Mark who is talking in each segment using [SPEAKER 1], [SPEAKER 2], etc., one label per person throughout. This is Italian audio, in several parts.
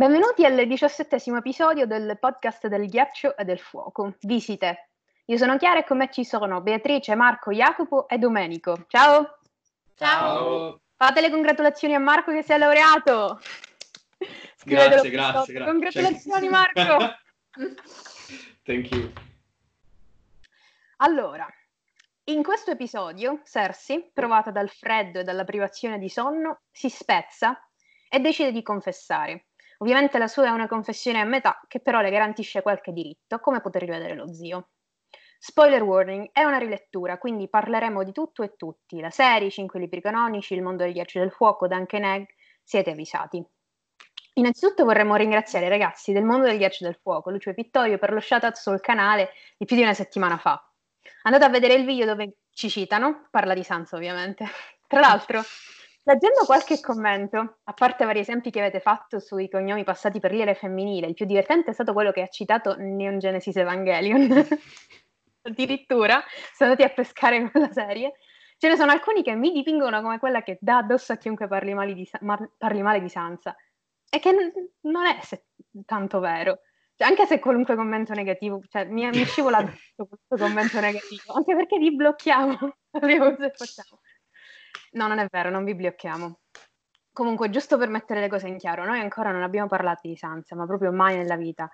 [SPEAKER 1] Benvenuti al diciassettesimo episodio del podcast del ghiaccio e del fuoco. Visite. Io sono Chiara e con me ci sono Beatrice, Marco, Jacopo e Domenico. Ciao!
[SPEAKER 2] Ciao!
[SPEAKER 1] Fate le congratulazioni a Marco che si è laureato!
[SPEAKER 2] Grazie, grazie, grazie.
[SPEAKER 1] Congratulazioni Marco!
[SPEAKER 2] Thank you.
[SPEAKER 1] Allora, in questo episodio Cersei, provata dal freddo e dalla privazione di sonno, si spezza e decide di confessare. Ovviamente la sua è una confessione a metà che però le garantisce qualche diritto, come poter rivedere lo zio. Spoiler warning, è una rilettura, quindi parleremo di tutto e tutti, la serie, i cinque libri canonici, il mondo degli ghiacci del fuoco, Duncan Egg, siete avvisati. Innanzitutto vorremmo ringraziare i ragazzi del mondo del ghiaccio del fuoco, Lucio e Vittorio, per lo shoutout sul canale di più di una settimana fa. Andate a vedere il video dove ci citano, parla di Sansa ovviamente. Tra l'altro, Leggendo qualche commento, a parte vari esempi che avete fatto sui cognomi passati per l'ire femminile, il più divertente è stato quello che ha citato Neon Genesis Evangelion. Addirittura sono andati a pescare quella serie. Ce ne sono alcuni che mi dipingono come quella che dà addosso a chiunque parli male di, parli male di Sansa. E che n- non è se- tanto vero. Cioè, anche se qualunque commento negativo, cioè, mi, mi scivola addosso questo commento negativo, anche perché li blocchiamo la prima cosa che facciamo. No, non è vero, non vi blocchiamo. Comunque, giusto per mettere le cose in chiaro, noi ancora non abbiamo parlato di Sansa, ma proprio mai nella vita.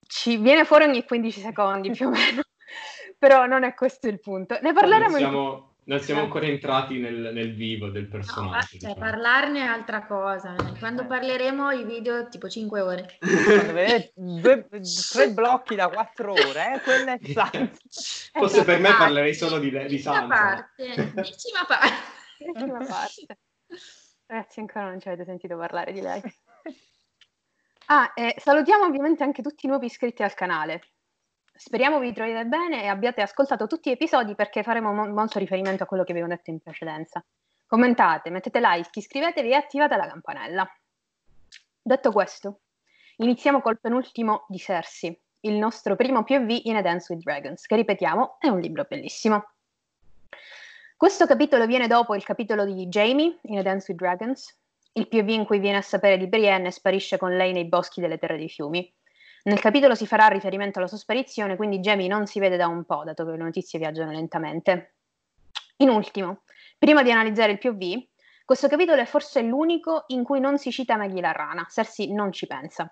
[SPEAKER 1] Ci viene fuori ogni 15 secondi più o meno, però non è questo il punto. Ne parleremo
[SPEAKER 2] non siamo, non siamo ancora entrati nel, nel, vivo del personaggio. No,
[SPEAKER 3] cioè, diciamo. parlarne è altra cosa. Quando eh. parleremo i video tipo 5 ore.
[SPEAKER 4] Quando vedete due, tre blocchi da 4 ore, eh, quella è Sansa.
[SPEAKER 2] Forse per me parlerei solo di, di Sansa.
[SPEAKER 3] Parte, decima parte.
[SPEAKER 1] Decima parte. Ragazzi, ancora non ci avete sentito parlare di lei. Ah, eh, salutiamo ovviamente anche tutti i nuovi iscritti al canale. Speriamo vi troviate bene e abbiate ascoltato tutti gli episodi perché faremo mo- molto riferimento a quello che ho detto in precedenza. Commentate, mettete like, iscrivetevi e attivate la campanella. Detto questo, iniziamo col penultimo di Cersei, il nostro primo POV in A Dance with Dragons, che ripetiamo è un libro bellissimo. Questo capitolo viene dopo il capitolo di Jamie in A Dance with Dragons, il POV in cui viene a sapere di Brienne e sparisce con lei nei boschi delle terre dei fiumi. Nel capitolo si farà riferimento alla sua sparizione, quindi Jamie non si vede da un po', dato che le notizie viaggiano lentamente. In ultimo, prima di analizzare il POV, questo capitolo è forse l'unico in cui non si cita Maggie la rana, Cersei non ci pensa.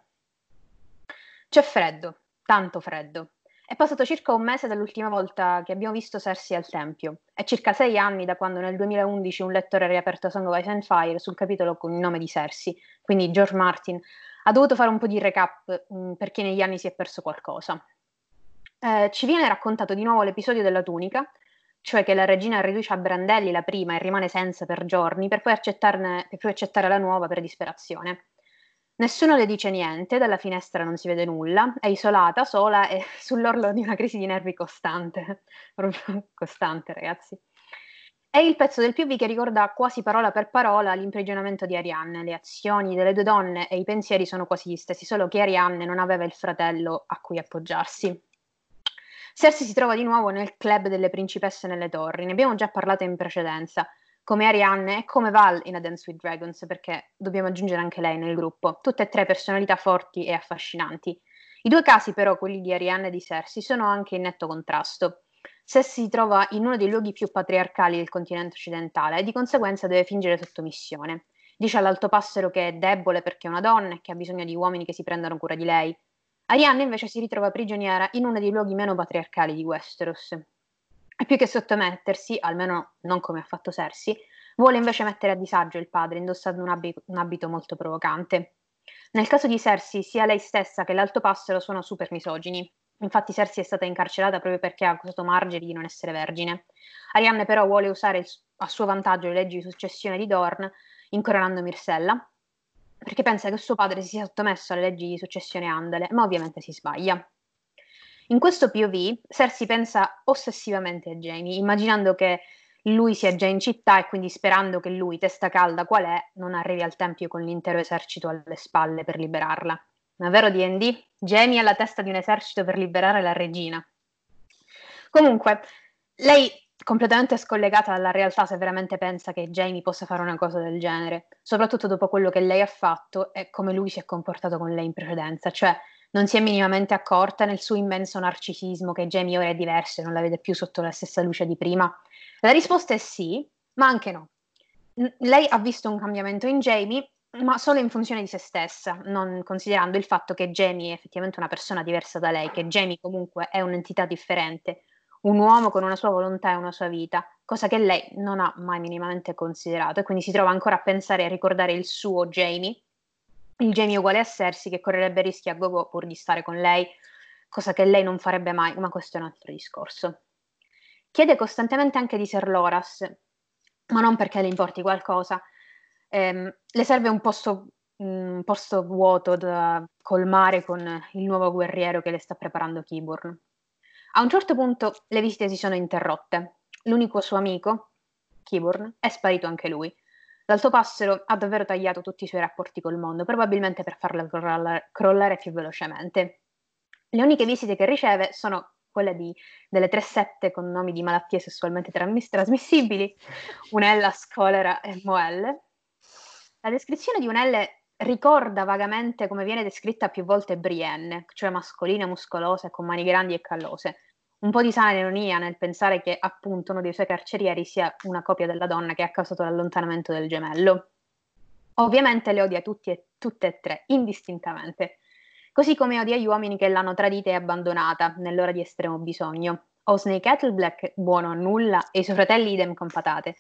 [SPEAKER 1] C'è freddo, tanto freddo. È passato circa un mese dall'ultima volta che abbiamo visto Cersei al Tempio e circa sei anni da quando nel 2011 un lettore ha riaperto Song of Ice and Fire sul capitolo con il nome di Cersei, quindi George Martin ha dovuto fare un po' di recap mh, mm, per chi negli anni si è perso qualcosa. Eh, ci viene raccontato di nuovo l'episodio della tunica, cioè che la regina riduce a brandelli la prima e rimane senza per giorni per poi, per poi accettare la nuova per disperazione. Nessuno le dice niente, dalla finestra non si vede nulla, è isolata, sola e sull'orlo di una crisi di nervi costante. Proprio costante, ragazzi. È il pezzo del POV che ricorda quasi parola per parola l'imprigionamento di Arianne. Le azioni delle due donne e i pensieri sono quasi gli stessi, solo che Arianne non aveva il fratello a cui appoggiarsi. Cersei si trova di nuovo nel club delle principesse nelle torri, ne abbiamo già parlato in precedenza, come Arianne e come Val in A Dance with Dragons, perché dobbiamo aggiungere anche lei nel gruppo. Tutte e tre personalità forti e affascinanti. I due casi, però, quelli di Arianne e di Cersei, sono anche in netto contrasto. Cersei si trova in uno dei luoghi più patriarcali del continente occidentale e di conseguenza deve fingere sottomissione. Dice all'alto passero che è debole perché è una donna e che ha bisogno di uomini che si prendano cura di lei. Arianna invece si ritrova prigioniera in uno dei luoghi meno patriarcali di Westeros. Più che sottomettersi, almeno non come ha fatto Cersei, vuole invece mettere a disagio il padre indossando un abito, un abito molto provocante. Nel caso di Cersei, sia lei stessa che l'alto passero sono super misogini. Infatti Cersei è stata incarcerata proprio perché ha accusato Margery di non essere vergine. Arianne però vuole usare il, a suo vantaggio le leggi di successione di Dorn, incoronando Mirsella, perché pensa che suo padre si sia sottomesso alle leggi di successione Andale, ma ovviamente si sbaglia. In questo POV Cersei pensa ossessivamente a Jamie, immaginando che lui sia già in città e quindi sperando che lui, testa calda qual è, non arrivi al tempio con l'intero esercito alle spalle per liberarla. Ma vero D&D? Jamie alla testa di un esercito per liberare la regina. Comunque, lei completamente scollegata dalla realtà se veramente pensa che Jamie possa fare una cosa del genere, soprattutto dopo quello che lei ha fatto e come lui si è comportato con lei in precedenza, cioè non si è minimamente accorta nel suo immenso narcisismo che Jamie ora è diverso e non la vede più sotto la stessa luce di prima? La risposta è sì, ma anche no. lei ha visto un cambiamento in Jamie, ma solo in funzione di se stessa, non considerando il fatto che Jamie è effettivamente una persona diversa da lei, che Jamie comunque è un'entità differente, un uomo con una sua volontà e una sua vita, cosa che lei non ha mai minimamente considerato e quindi si trova ancora a pensare e a ricordare il suo Jamie, il Jamie uguale a Cersei che correrebbe rischi a gogo pur di stare con lei, cosa che lei non farebbe mai, ma questo è un altro discorso. Chiede costantemente anche di Ser Loras, ma non perché le importi qualcosa, ehm, le serve un posto, un posto vuoto da colmare con il nuovo guerriero che le sta preparando Kiburn. A un certo punto le visite si sono interrotte. L'unico suo amico, Kiburn, è sparito anche lui. L'altopassero ha davvero tagliato tutti i suoi rapporti col mondo, probabilmente per farla crollare, crollare più velocemente. Le uniche visite che riceve sono quelle di, delle tre sette con nomi di malattie sessualmente trasmiss- trasmissibili, un'Ellas, colera e Moelle. La descrizione di un'L ricorda vagamente come viene descritta più volte Brienne, cioè mascolina, muscolosa, con mani grandi e callose. Un po' di sana ironia nel pensare che appunto uno dei suoi carcerieri sia una copia della donna che ha causato l'allontanamento del gemello. Ovviamente le odia tutti e, tutte e tre, indistintamente, così come odia gli uomini che l'hanno tradita e abbandonata nell'ora di estremo bisogno. Osney Kettleblack, buono a nulla, e i suoi fratelli idem con patate.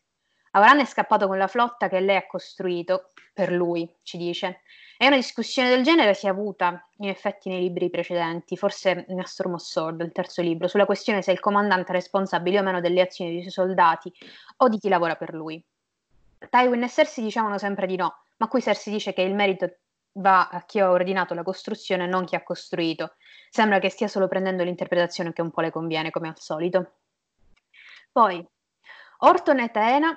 [SPEAKER 1] Avran è scappato con la flotta che lei ha costruito per lui, ci dice. E una discussione del genere si è avuta in effetti nei libri precedenti, forse of Sword, il terzo libro, sulla questione se il comandante è responsabile o meno delle azioni dei suoi soldati o di chi lavora per lui. Tywin e Cersei dicevano sempre di no, ma qui Cersei dice che il merito va a chi ha ordinato la costruzione e non chi ha costruito. Sembra che stia solo prendendo l'interpretazione che un po' le conviene, come al solito. Poi, Orton e Taena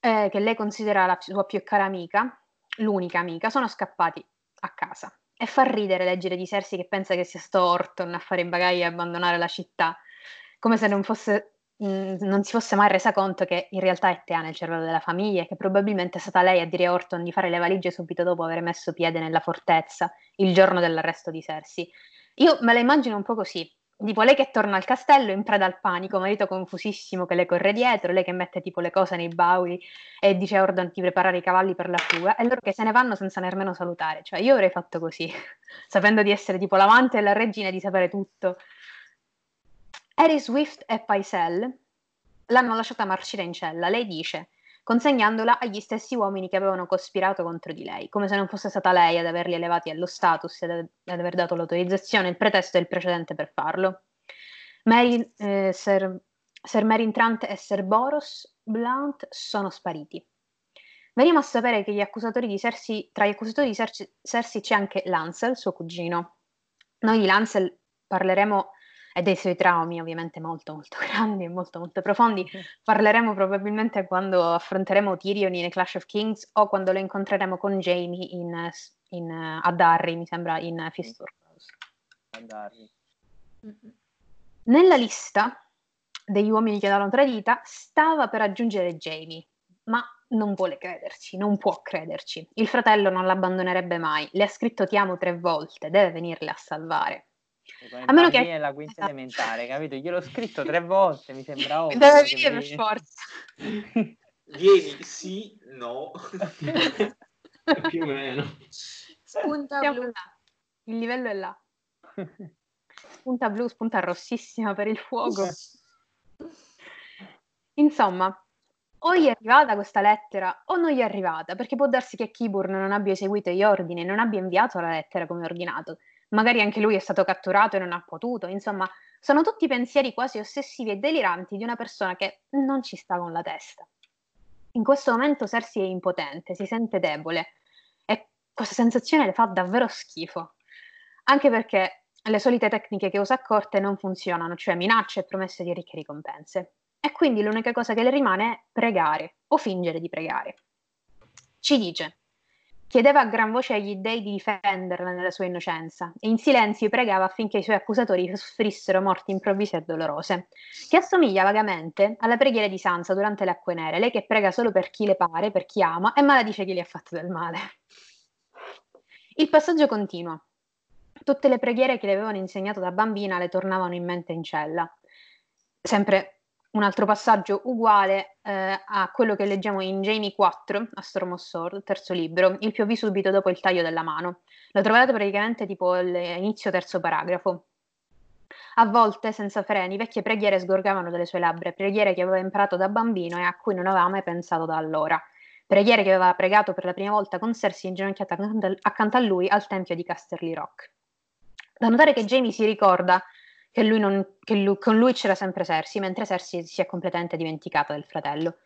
[SPEAKER 1] eh, che lei considera la sua più cara amica, l'unica amica, sono scappati a casa. E fa ridere leggere di Cersei che pensa che sia sto Orton a fare i bagagli e abbandonare la città, come se non, fosse, mh, mm, non si fosse mai resa conto che in realtà è Tea nel cervello della famiglia e che probabilmente è stata lei a dire a Orton di fare le valigie subito dopo aver messo piede nella fortezza il giorno dell'arresto di Cersei. Io me la immagino un po' così, Tipo lei che torna al castello in preda al panico, marito confusissimo che le corre dietro, lei che mette tipo le cose nei bauli e dice a Ordon di preparare i cavalli per la fuga, e loro che se ne vanno senza nemmeno salutare. Cioè io avrei fatto così, sapendo di essere tipo l'amante della regina e di sapere tutto. Harry Swift e Paisel l'hanno lasciata marcire in cella. Lei dice consegnandola agli stessi uomini che avevano cospirato contro di lei, come se non fosse stata lei ad averli elevati allo status e ad, aver dato l'autorizzazione, il pretesto e il precedente per farlo. Mary, eh, Sir, Sir Mary Trant e Sir Boros Blount sono spariti. Veniamo a sapere che Cersei, tra gli accusatori di Cersei, Cersei c'è anche Lancel, suo cugino. Noi di Lancel parleremo e dei suoi traumi ovviamente molto molto grandi e molto molto profondi. Parleremo probabilmente quando affronteremo Tyrion in A Clash of Kings o quando lo incontreremo con Jamie in, in, a Darry, mi sembra, in Fist for Crows. Nella lista degli uomini che l'hanno tradita stava per aggiungere Jamie, ma non vuole crederci, non può crederci. Il fratello non l'abbandonerebbe mai, le ha scritto ti amo tre volte, deve venirle a salvare.
[SPEAKER 4] A meno che... è la quinta esatto. elementare, capito? Gliel'ho scritto tre volte, mi sembra ovvio.
[SPEAKER 1] Deve venire per forza.
[SPEAKER 2] Vieni, sì, no. Più o meno.
[SPEAKER 3] Spunta blu.
[SPEAKER 1] Là. Il livello è là. Spunta blu, spunta rossissima per il fuoco. Insomma, o gli è arrivata questa lettera o non gli è arrivata, perché può darsi che Kiburn non abbia eseguito gli ordini e non abbia inviato la lettera come ordinato magari anche lui è stato catturato e non ha potuto, insomma, sono tutti pensieri quasi ossessivi e deliranti di una persona che non ci sta con la testa. In questo momento Cersei è impotente, si sente debole e questa sensazione le fa davvero schifo, anche perché le solite tecniche che usa a corte non funzionano, cioè minacce e promesse di ricche ricompense. E quindi l'unica cosa che le rimane è pregare o fingere di pregare. Ci dice, chiedeva a gran voce agli dei di difenderla nella sua innocenza e in silenzio pregava affinché i suoi accusatori soffrissero morti improvvise e dolorose, che assomiglia vagamente alla preghiera di Sansa durante le acque nere, lei che prega solo per chi le pare, per chi ama e maledice chi gli ha fatto del male. Il passaggio continua. Tutte le preghiere che le avevano insegnato da bambina le tornavano in mente in cella. Sempre un altro passaggio uguale eh, a quello che leggiamo in Jamie 4, a Storm of Sword, terzo libro, il POV subito dopo il taglio della mano. Lo trovate praticamente tipo all'inizio terzo paragrafo. A volte, senza freni, vecchie preghiere sgorgavano dalle sue labbra, preghiere che aveva imparato da bambino e a cui non aveva mai pensato da allora. Preghiere che aveva pregato per la prima volta con Cersei inginocchiata accanto a lui al tempio di Casterly Rock. Da notare che Jamie si ricorda che, lui non, che lui, con lui c'era sempre Cersei, mentre Cersei si è completamente dimenticata del fratello.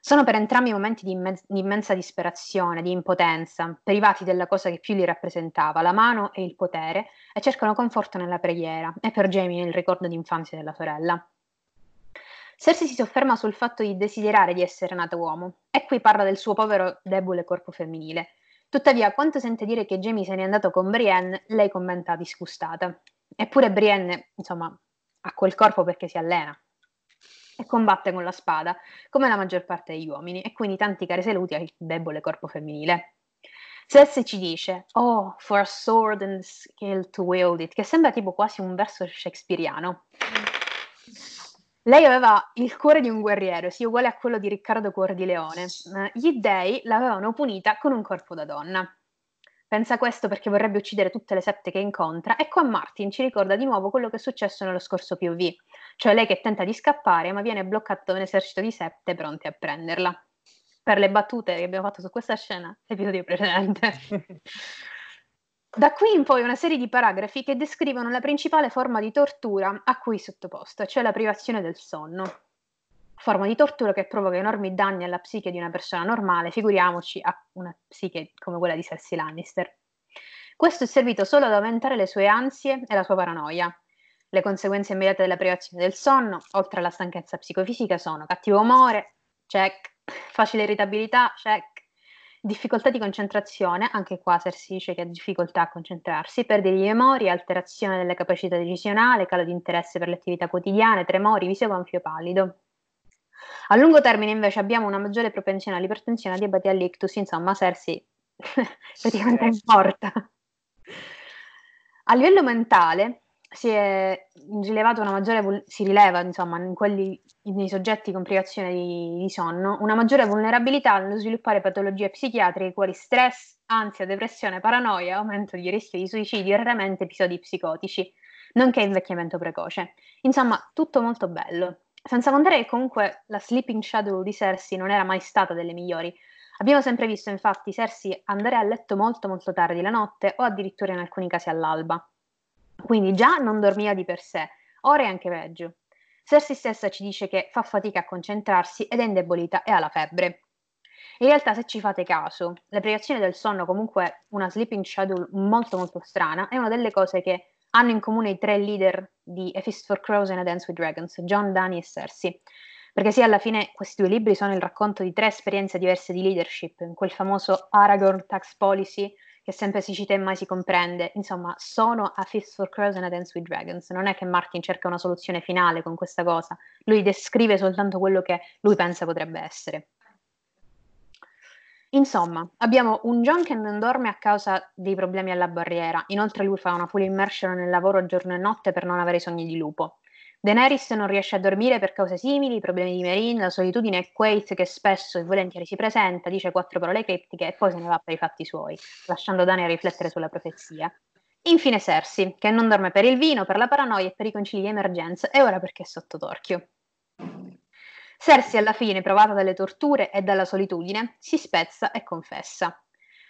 [SPEAKER 1] Sono per entrambi momenti di, immen- di, immensa disperazione, di impotenza, privati della cosa che più li rappresentava, la mano e il potere, e cercano conforto nella preghiera, e per Jamie nel ricordo d'infanzia della sorella. Cersei si sofferma sul fatto di desiderare di essere nata uomo, e qui parla del suo povero, debole corpo femminile. Tuttavia, quando sente dire che Jamie se n'è andato con Brienne, lei commenta disgustata. Eppure Brienne, insomma, ha quel corpo perché si allena e combatte con la spada, come la maggior parte degli uomini, e quindi tanti cari saluti al debole corpo femminile. Cersei ci dice, oh, for a sword and skill to wield it, che sembra tipo quasi un verso shakespeariano. Lei aveva il cuore di un guerriero, sia uguale a quello di Riccardo Cuor di Leone. Gli dei l'avevano punita con un corpo da donna. Pensa questo perché vorrebbe uccidere tutte le sette che incontra e qua Martin ci ricorda di nuovo quello che è successo nello scorso POV, cioè lei che tenta di scappare ma viene bloccata da un esercito di sette pronti a prenderla. Per le battute che abbiamo fatto su questa scena, episodio precedente. Da qui in poi una serie di paragrafi che descrivono la principale forma di tortura a cui è sottoposta, cioè la privazione del sonno forma di tortura che provoca enormi danni alla psiche di una persona normale, figuriamoci a una psiche come quella di Cersei Lannister. Questo è servito solo ad aumentare le sue ansie e la sua paranoia. Le conseguenze immediate della privazione del sonno, oltre alla stanchezza psicofisica, sono cattivo umore, check, facile irritabilità, check, difficoltà di concentrazione, anche qua Cersei dice che ha difficoltà a concentrarsi, perdita di memoria, alterazione delle capacità decisionali, calo di interesse per le attività quotidiane, tremori, viso gonfio pallido. A lungo termine invece abbiamo una maggiore propensione all'ipertensione, a diabete e all'ictus, insomma Cersei praticamente è morta. A livello mentale si è rilevato una maggiore, si rileva insomma in quelli, nei soggetti con privazione di, di sonno, una maggiore vulnerabilità nello sviluppare patologie psichiatriche quali stress, ansia, depressione, paranoia, aumento di rischio di suicidio e raramente episodi psicotici, nonché invecchiamento precoce. Insomma, tutto molto bello. Senza contare che comunque la sleeping shadow di Cersei non era mai stata delle migliori. Abbiamo sempre visto infatti Cersei andare a letto molto molto tardi la notte o addirittura in alcuni casi all'alba. Quindi già non dormiva di per sé, ora è anche peggio. Cersei stessa ci dice che fa fatica a concentrarsi ed è indebolita e ha la febbre. In realtà, se ci fate caso, la privazione del sonno, comunque una sleeping shadow molto molto strana, è una delle cose che hanno in comune i tre leader di A Fist for Crows and A Dance with Dragons, John, Dani e Cersei. Perché sì, alla fine questi due libri sono il racconto di tre esperienze diverse di leadership, quel famoso Aragorn Tax Policy che sempre si cita e mai si comprende. Insomma, sono A Fist for Crows and A Dance with Dragons. Non è che Martin cerca una soluzione finale con questa cosa, lui descrive soltanto quello che lui pensa potrebbe essere. Insomma, abbiamo un John che non dorme a causa dei problemi alla barriera, inoltre lui fa una full immersion nel lavoro giorno e notte per non avere sogni di lupo. Daenerys non riesce a dormire per cause simili, problemi di Merin, la solitudine e Quaid che spesso e volentieri si presenta, dice quattro parole criptiche e poi se ne va per i fatti suoi, lasciando Dani a riflettere sulla profezia. Infine Cersei, che non dorme per il vino, per la paranoia e per i concili di emergenza e ora perché è sotto torchio. Cersei alla fine, provata dalle torture e dalla solitudine, si spezza e confessa.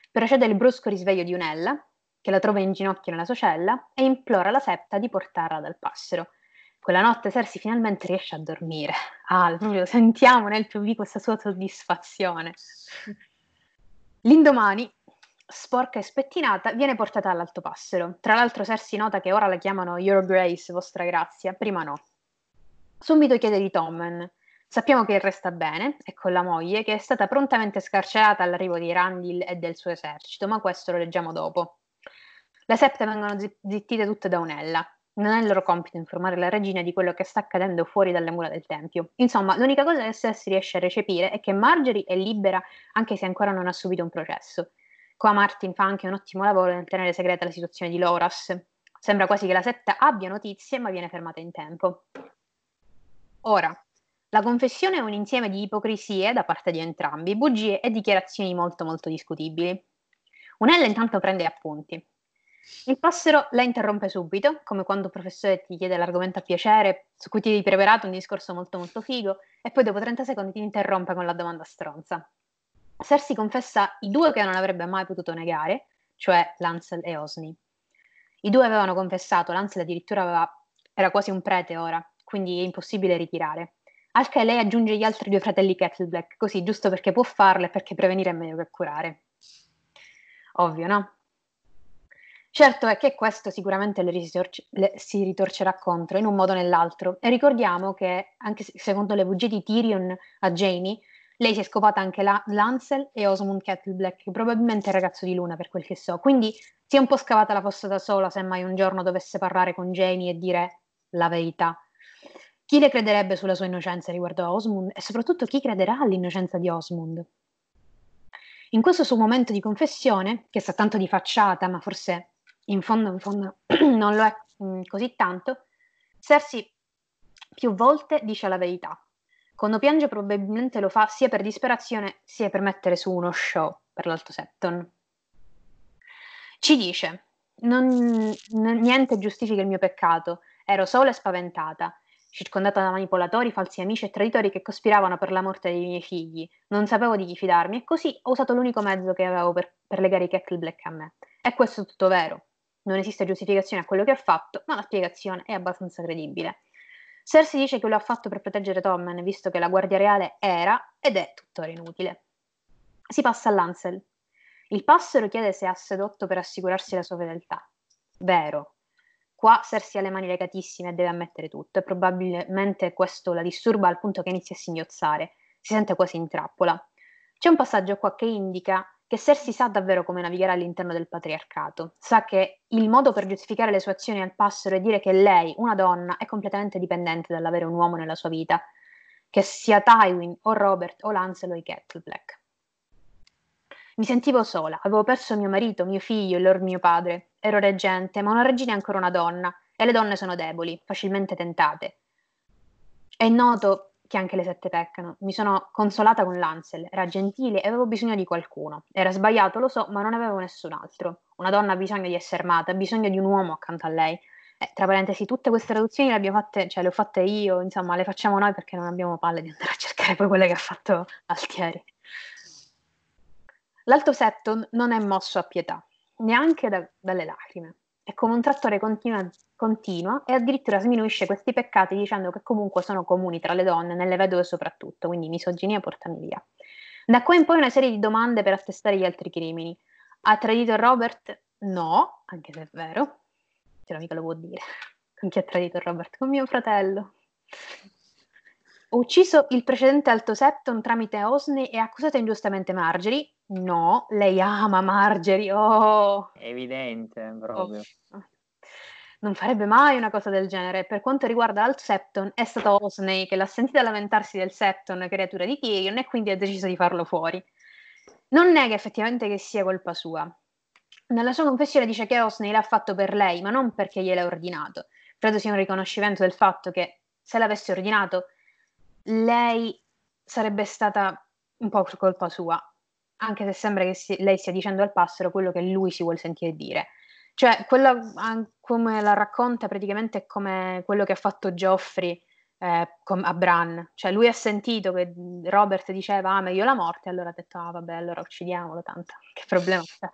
[SPEAKER 1] Procede il brusco risveglio di Unella, che la trova in ginocchio nella sua cella, e implora la setta di portarla dal passero. Quella notte Cersei finalmente riesce a dormire. Ah, proprio sentiamo nel PV questa sua soddisfazione. L'indomani, sporca e spettinata, viene portata all'alto passero. Tra l'altro Cersei nota che ora la chiamano Your Grace, vostra grazia, prima no. Subito chiede di Tommen, Sappiamo che resta bene e con la moglie, che è stata prontamente scarcerata all'arrivo di Randil e del suo esercito, ma questo lo leggiamo dopo. Le septe vengono zittite tutte da Unella. Non è il loro compito informare la regina di quello che sta accadendo fuori dalle mura del tempio. Insomma, l'unica cosa che Cersei riesce a recepire è che Marjorie è libera anche se ancora non ha subito un processo. Qua Martin fa anche un ottimo lavoro nel tenere segreta la situazione di Loras. Sembra quasi che la setta abbia notizie, ma viene fermata in tempo. Ora, la confessione è un insieme di ipocrisie da parte di entrambi, bugie e dichiarazioni molto molto discutibili. Unella intanto prende appunti. Il passero la interrompe subito, come quando il professore ti chiede l'argomento a piacere, su cui ti hai preparato un discorso molto molto figo, e poi dopo 30 secondi ti interrompe con la domanda stronza. Cersei confessa i due che non avrebbe mai potuto negare, cioè Lancel e Osni. I due avevano confessato, Lancel addirittura aveva, era quasi un prete ora, quindi è impossibile ritirare. Al che lei aggiunge gli altri due fratelli Kettleblack, così giusto perché può farlo e perché prevenire è meglio che curare. Ovvio, no? Certo è che questo sicuramente le, risorge, le si ritorcerà contro in un modo o nell'altro. E ricordiamo che, anche secondo le bugie di Tyrion a Jamie, lei si è scopata anche la, Lancel e Osmond Kettleblack, probabilmente il ragazzo di Luna per quel che so. Quindi si è un po' scavata la fossa da sola se mai un giorno dovesse parlare con Jamie e dire la verità. Chi le crederebbe sulla sua innocenza riguardo a Osmond e soprattutto chi crederà all'innocenza di Osmond? In questo suo momento di confessione, che sa tanto di facciata, ma forse in fondo, in fondo non lo è mm, così tanto, Cersei più volte dice la verità. Quando piange probabilmente lo fa sia per disperazione sia per mettere su uno show per l'Alto Septon. Ci dice, non, n- niente giustifica il mio peccato, ero sola e spaventata circondata da manipolatori, falsi amici e traditori che cospiravano per la morte dei miei figli. Non sapevo di chi fidarmi e così ho usato l'unico mezzo che avevo per, per legare i Kettleblack a me. E questo è tutto vero. Non esiste giustificazione a quello che ho fatto, ma la spiegazione è abbastanza credibile. Cersei dice che lo ha fatto per proteggere Tommen, visto che la Guardia Reale era ed è tuttora inutile. Si passa all'Ansel. Il passero chiede se ha sedotto per assicurarsi la sua fedeltà. Vero, Qua Cersei ha le mani legatissime e deve ammettere tutto e probabilmente questo la disturba al punto che inizia a singhiozzare, si sente quasi in trappola. C'è un passaggio qua che indica che Cersei sa davvero come navigare all'interno del patriarcato, sa che il modo per giustificare le sue azioni al passero è dire che lei, una donna, è completamente dipendente dall'avere un uomo nella sua vita, che sia Tywin o Robert o Lancel o i Kettleblack. Mi sentivo sola, avevo perso mio marito, mio figlio e loro mio padre. Ero reggente, ma una regina è ancora una donna, e le donne sono deboli, facilmente tentate. È noto che anche le sette peccano. Mi sono consolata con Lancel, era gentile e avevo bisogno di qualcuno. Era sbagliato, lo so, ma non avevo nessun altro. Una donna ha bisogno di essere amata, ha bisogno di un uomo accanto a lei. Eh, tra parentesi, tutte queste traduzioni le abbiamo fatte, cioè le ho fatte io, insomma, le facciamo noi perché non abbiamo palle di andare a cercare poi quelle che ha fatto Altieri. L'Alto Septon non è mosso a pietà, neanche da, dalle lacrime. È come un trattore continua, continua e addirittura sminuisce questi peccati dicendo che comunque sono comuni tra le donne, nelle vedove soprattutto, quindi misoginia portami via. Da qua in poi una serie di domande per attestare gli altri crimini. Ha tradito Robert? No, anche se è vero. L'ho mica lo può dire. Con chi ha tradito Robert? Con mio fratello. Ho ucciso il precedente Alto Septon tramite Osney e accusato ingiustamente Marjorie. No, lei ama Marjorie. Oh.
[SPEAKER 4] È evidente, proprio.
[SPEAKER 1] Oh. Non farebbe mai una cosa del genere. Per quanto riguarda Alt Septon, è stato Osney che l'ha sentita lamentarsi del Septon, creatura di Tyrion, e quindi ha deciso di farlo fuori. Non nega effettivamente che sia colpa sua. Nella sua confessione dice che Osney l'ha fatto per lei, ma non perché gliel'ha ordinato. Credo sia un riconoscimento del fatto che se l'avesse ordinato lei sarebbe stata un po' colpa sua, anche se sembra che si, lei stia dicendo al passero quello che lui si vuole sentire dire. Cioè, quella, come la racconta praticamente è come quello che ha fatto Geoffrey eh, a Bran. Cioè, lui ha sentito che Robert diceva, ah, meglio la morte, allora ha detto, ah, vabbè, allora uccidiamolo, tanto, che problema c'è.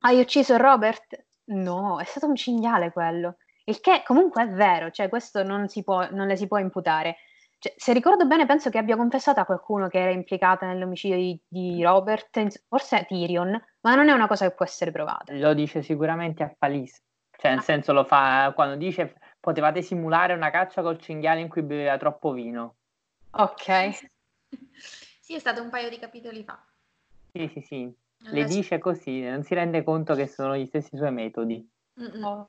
[SPEAKER 1] Hai ucciso Robert? No, è stato un cinghiale quello. Il che comunque è vero, cioè questo non, può, non le si può imputare. Cioè, se ricordo bene, penso che abbia confessato a qualcuno che era implicata nell'omicidio di, di Robert, forse Tyrion, ma non è una cosa che può essere provata.
[SPEAKER 4] Lo dice sicuramente a palese, cioè nel ah. senso lo fa quando dice potevate simulare una caccia col cinghiale in cui beveva troppo vino.
[SPEAKER 1] Ok.
[SPEAKER 3] Sì, è stato un paio di capitoli fa.
[SPEAKER 4] Sì, sì, sì. Le dice così, non si rende conto che sono gli stessi suoi metodi.
[SPEAKER 3] Mm.
[SPEAKER 1] Oh.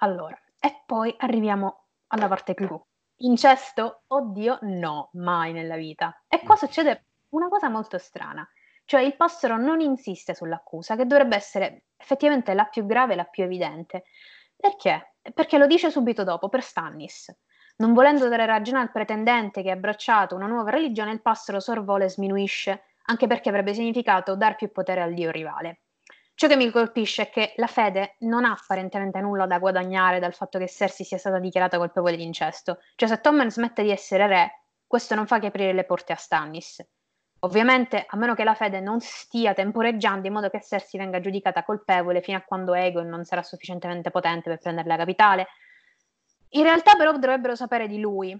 [SPEAKER 1] Allora, e poi arriviamo alla parte clou. Incesto? Oddio, no, mai nella vita. E qua succede una cosa molto strana. Cioè il pastoro non insiste sull'accusa, che dovrebbe essere effettivamente la più grave e la più evidente. Perché? Perché lo dice subito dopo, per Stannis. Non volendo dare ragione al pretendente che ha abbracciato una nuova religione, il pastoro sorvola e sminuisce, anche perché avrebbe significato dar più potere al dio rivale. Ciò che mi colpisce è che la fede non ha apparentemente nulla da guadagnare dal fatto che Cersei sia stata dichiarata colpevole di incesto. Cioè, se Tommen smette di essere re, questo non fa che aprire le porte a Stannis. Ovviamente, a meno che la fede non stia temporeggiando in modo che Cersei venga giudicata colpevole fino a quando Aegon non sarà sufficientemente potente per prendere la capitale. In realtà, però, dovrebbero sapere di lui.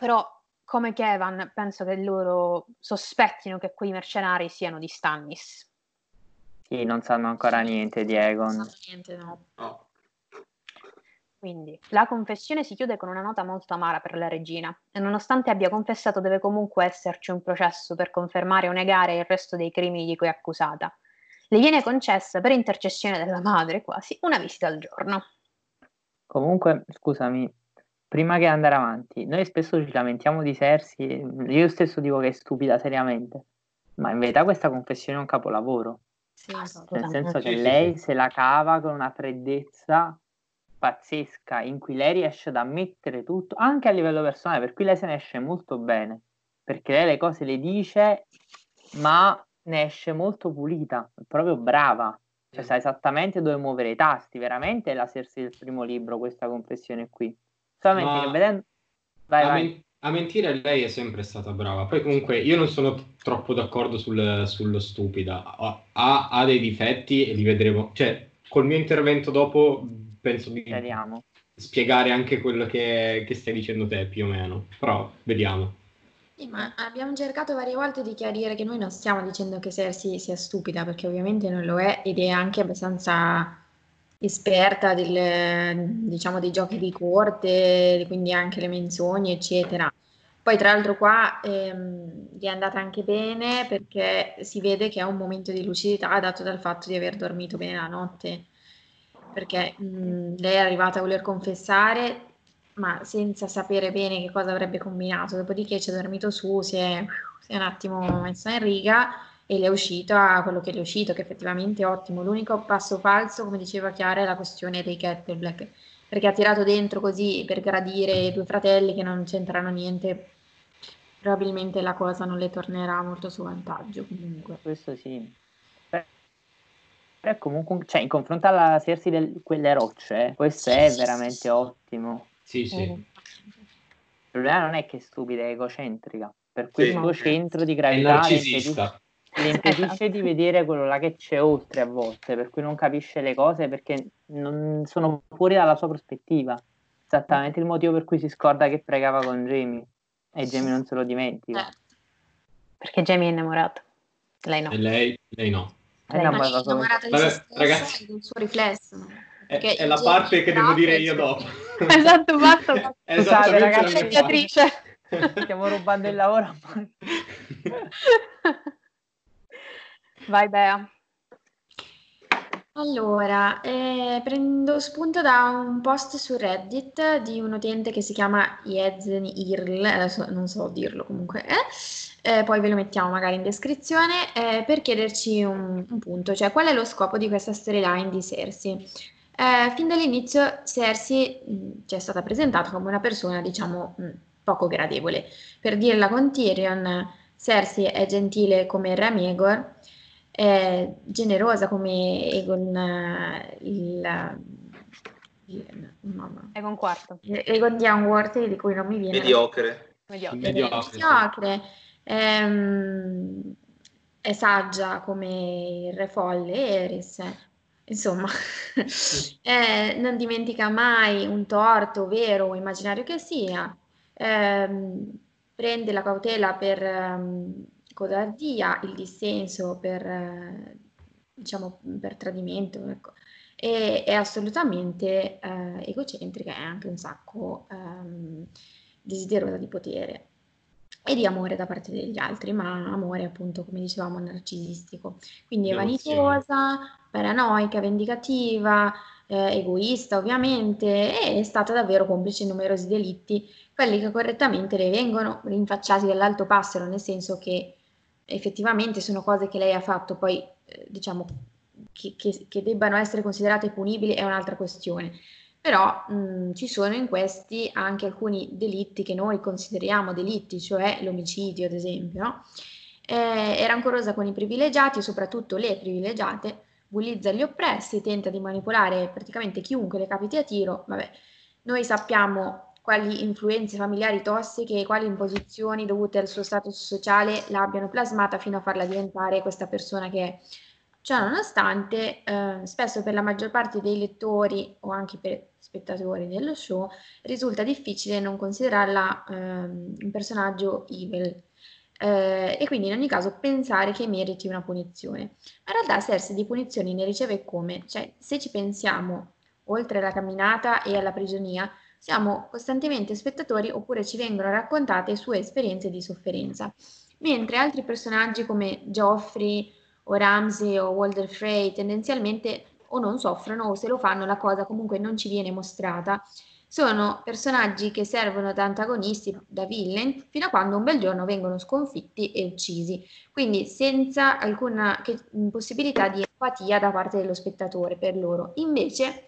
[SPEAKER 1] Però, come Kevan, penso che loro sospettino che quei mercenari siano di Stannis.
[SPEAKER 4] Sì, non sanno ancora niente di Egon.
[SPEAKER 3] Non so niente, no.
[SPEAKER 2] No.
[SPEAKER 1] Quindi la confessione si chiude con una nota molto amara per la regina e nonostante abbia confessato deve comunque esserci un processo per confermare o negare il resto dei crimini di cui è accusata. Le viene concessa per intercessione della madre quasi una visita al giorno.
[SPEAKER 4] Comunque, scusami, prima che andare avanti, noi spesso ci lamentiamo di Cersei, io stesso dico che è stupida seriamente, ma in verità questa confessione è un capolavoro,
[SPEAKER 3] Sì,
[SPEAKER 4] nel
[SPEAKER 1] Assolutamente.
[SPEAKER 4] senso che lei
[SPEAKER 2] sì.
[SPEAKER 4] se la cava con una freddezza pazzesca, in cui lei riesce ad ammettere tutto, anche a livello personale, per cui lei se ne esce molto bene, perché lei le cose le dice, ma ne esce molto pulita, proprio brava, cioè sa esattamente dove muovere i tasti, veramente è la Cersei del primo libro questa confessione qui. Solamente
[SPEAKER 2] Ma-
[SPEAKER 4] che vedendo... Vai, vai.
[SPEAKER 2] A mentire lei è sempre stata brava. Poi comunque io non sono troppo d'accordo sul- sullo stupida. Ha, ha- ha dei difetti e li vedremo. Cioè, col mio intervento dopo penso di
[SPEAKER 4] Vediamo.
[SPEAKER 2] spiegare anche quello che, che stai dicendo te più o meno. Però vediamo.
[SPEAKER 3] Sì, ma abbiamo cercato varie volte di chiarire che noi non stiamo dicendo che Cersei sia stupida, perché ovviamente non lo è ed è anche abbastanza esperta del, diciamo, dei giochi di corte, quindi anche le menzogne, eccetera. Poi tra l'altro qua ehm, gli è andata anche bene perché si vede che ha un momento di lucidità dato dal fatto di aver dormito bene la notte, perché mh, lei è arrivata a voler confessare ma senza sapere bene che cosa avrebbe combinato. Dopodiché ci è dormito su, si è, si è un attimo messa in riga e le è uscito a quello che le è uscito, che effettivamente è ottimo. L'unico passo falso, come diceva Chiara, è la questione dei Kettleblack, perché ha tirato dentro così per gradire i due fratelli che non c'entrano niente. Probabilmente la cosa non le tornerà molto a suo vantaggio comunque.
[SPEAKER 4] Questo sì. Però comunque, cioè, in confronto alla Cersei di quelle rocce, questo è veramente ottimo.
[SPEAKER 2] Sì, sì.
[SPEAKER 1] Eh,
[SPEAKER 4] Il problema non è che è stupida, è egocentrica. Per cui
[SPEAKER 2] Sì.
[SPEAKER 4] il suo centro di gravità le impedisce, le impedisce di vedere quello là che c'è oltre a volte, per cui non capisce le cose perché non sono fuori dalla sua prospettiva. Esattamente il motivo per cui si scorda che pregava con Jamie e Jamie non se lo dimentica.
[SPEAKER 3] Eh,
[SPEAKER 1] Perché Jamie è innamorato. Lei no.
[SPEAKER 2] E lei, lei no.
[SPEAKER 4] È
[SPEAKER 1] Lei
[SPEAKER 3] è innamorata di
[SPEAKER 2] Vabbè,
[SPEAKER 3] se
[SPEAKER 2] ragazzi.
[SPEAKER 3] e del suo riflesso.
[SPEAKER 2] È, è la parte che devo dire io dopo.
[SPEAKER 1] Esatto, basta.
[SPEAKER 2] È
[SPEAKER 4] Scusate, ragazzi.
[SPEAKER 1] Mediatrice.
[SPEAKER 4] Stiamo rubando il lavoro.
[SPEAKER 1] Vai Bea.
[SPEAKER 3] Allora, eh, prendo spunto da un post su Reddit di un utente che si chiama Yezen Irl, adesso non so dirlo comunque, eh, eh, poi ve lo mettiamo magari in descrizione, eh, per chiederci un, un punto, cioè qual è lo scopo di questa storyline di Cersei. Eh, fin dall'inizio Cersei ci è stata presentata come una persona, diciamo, mh, poco gradevole. Per dirla con Tyrion, Cersei è gentile come il re Maegor, è generosa come Egon eh, il, il- mamma.
[SPEAKER 1] È con quarto.
[SPEAKER 3] Egon di di cui non mi viene
[SPEAKER 5] Mediocre.
[SPEAKER 1] Mediocre.
[SPEAKER 2] Mediocre, sì.
[SPEAKER 3] mediocre, ehm, è saggia come il re folle Eris, insomma, eh, non dimentica mai un torto vero o immaginario che sia, ehm, prende la cautela per ehm, codardia, il dissenso per, eh, diciamo, per tradimento, ecco. e è assolutamente eh, egocentrica e anche un sacco ehm, desiderosa di potere e di amore da parte degli altri, ma amore appunto, come dicevamo, narcisistico. Quindi è vanitosa, paranoica, vendicativa, eh, egoista ovviamente, e è stata davvero complice in numerosi delitti, quelli che correttamente le vengono rinfacciati dall'alto passero, nel senso che effettivamente sono cose che lei ha fatto, poi eh, diciamo che, che, che, debbano essere considerate punibili è un'altra questione però mh, ci sono in questi anche alcuni delitti che noi consideriamo delitti, cioè l'omicidio ad esempio, no? eh, è rancorosa con i privilegiati, soprattutto le privilegiate, bullizza gli oppressi, tenta di manipolare praticamente chiunque le capiti a tiro, vabbè, noi sappiamo quali influenze familiari tossiche e quali imposizioni dovute al suo status sociale l'abbiano plasmata fino a farla diventare questa persona che è. Ciò nonostante, eh, spesso per la maggior parte dei lettori o anche per spettatori dello show risulta difficile non considerarla eh, un personaggio evil eh, e quindi in ogni caso pensare che meriti una punizione. in realtà Cersei di punizioni ne riceve come? Cioè, se ci pensiamo, oltre alla camminata e alla prigionia, siamo costantemente spettatori oppure ci vengono raccontate sue esperienze di sofferenza. Mentre altri personaggi come Geoffrey o Ramsey o Walter Frey tendenzialmente o non soffrono o se lo fanno la cosa comunque non ci viene mostrata. Sono personaggi che servono da antagonisti, da villain, fino a quando un bel giorno vengono sconfitti e uccisi, quindi senza alcuna che, possibilità di empatia da parte dello spettatore per loro. Invece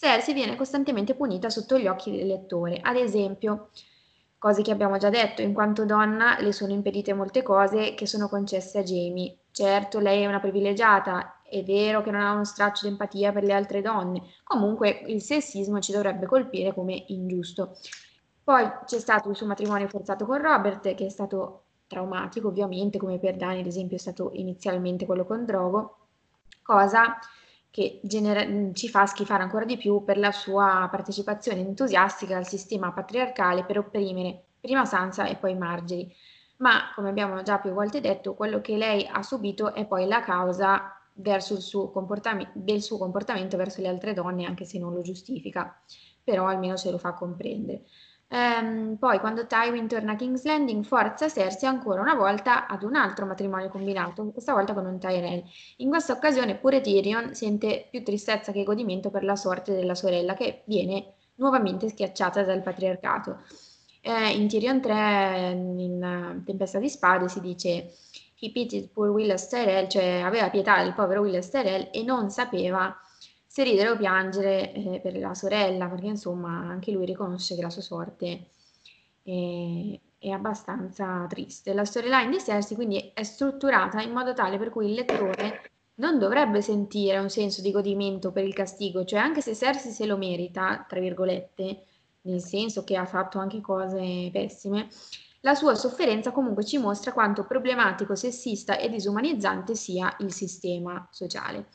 [SPEAKER 3] Cersei viene costantemente punita sotto gli occhi del lettore. Ad esempio, cose che abbiamo già detto, in quanto donna le sono impedite molte cose che sono concesse a Jamie. Certo, lei è una privilegiata, è vero che non ha uno straccio di empatia per le altre donne, comunque il sessismo ci dovrebbe colpire come ingiusto. Poi c'è stato il suo matrimonio forzato con Robert, che è stato traumatico ovviamente, come per Dani ad esempio è stato inizialmente quello con Drogo, cosa che genera- ci fa schifare ancora di più per la sua partecipazione entusiastica al sistema patriarcale per opprimere prima Sansa e poi Margery. Ma, come abbiamo già più volte detto, quello che lei ha subito è poi la causa suo del suo comportamento verso le altre donne, anche se non lo giustifica, però almeno ce lo fa comprendere. Ehm, poi quando Tywin torna a King's Landing forza Cersei ancora una volta ad un altro matrimonio combinato, questa volta con un Tyrell. In questa occasione pure Tyrion sente più tristezza che godimento per la sorte della sorella che viene nuovamente schiacciata dal patriarcato. Eh, in Tyrion 3, in Tempesta di Spade, si dice He pitied poor Willis Tyrell, cioè aveva pietà del povero Willis Tyrell e non sapeva se ridere o piangere eh, per la sorella, perché insomma anche lui riconosce che la sua sorte è, è abbastanza triste. La storyline di Cersei quindi è strutturata in modo tale per cui il lettore non dovrebbe sentire un senso di godimento per il castigo, cioè anche se Cersei se lo merita, tra virgolette, nel senso che ha fatto anche cose pessime, la sua sofferenza comunque ci mostra quanto problematico, sessista e disumanizzante sia il sistema sociale.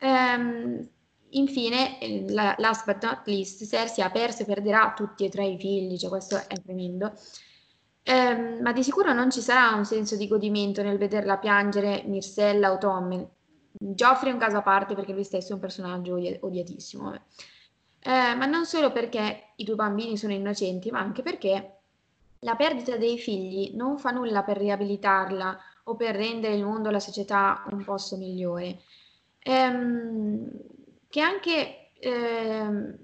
[SPEAKER 3] Um, Infine, eh, la, last but not least, Cersei ha perso e perderà tutti e tre i figli, cioè questo è tremendo. Eh, ma di sicuro non ci sarà un senso di godimento nel vederla piangere Mirsella o Tommen. Geoffrey è un caso a parte perché lui stesso è un personaggio odiatissimo. Eh, ma non solo perché i due bambini sono innocenti, ma anche perché la perdita dei figli non fa nulla per riabilitarla o per rendere il mondo la società un posto migliore. Ehm, che anche eh,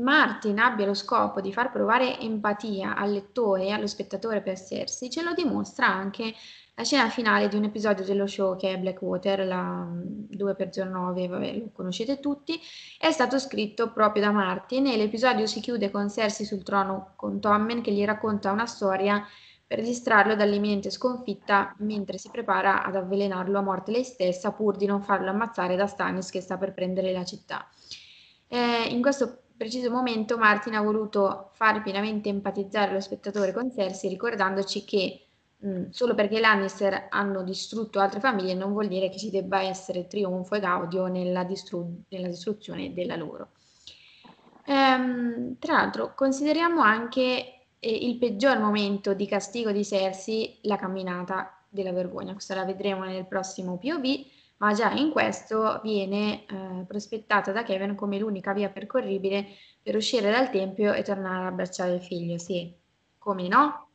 [SPEAKER 3] Martin abbia lo scopo di far provare empatia al lettore e allo spettatore per Cersei, ce lo dimostra anche la scena finale di un episodio dello show che è Blackwater, la 2x09, vabbè, lo conoscete tutti, è stato scritto proprio da Martin e l'episodio si chiude con Cersei sul trono con Tommen che gli racconta una storia per distrarlo dall'imminente sconfitta mentre si prepara ad avvelenarlo a morte lei stessa pur di non farlo ammazzare da Stannis che sta per prendere la città. Eh, in questo preciso momento Martin ha voluto fare pienamente empatizzare lo spettatore con Cersei ricordandoci che mh, mm, solo perché i Lannister hanno distrutto altre famiglie non vuol dire che ci debba essere trionfo e gaudio nella, distru- nella distruzione della loro. Ehm, tra l'altro consideriamo anche il peggior momento di castigo di Cersei, la camminata della vergogna. Questa la vedremo nel prossimo POV, ma già in questo viene eh, prospettata da Kevin come l'unica via percorribile per uscire dal tempio e tornare ad abbracciare il figlio. Sì, come no?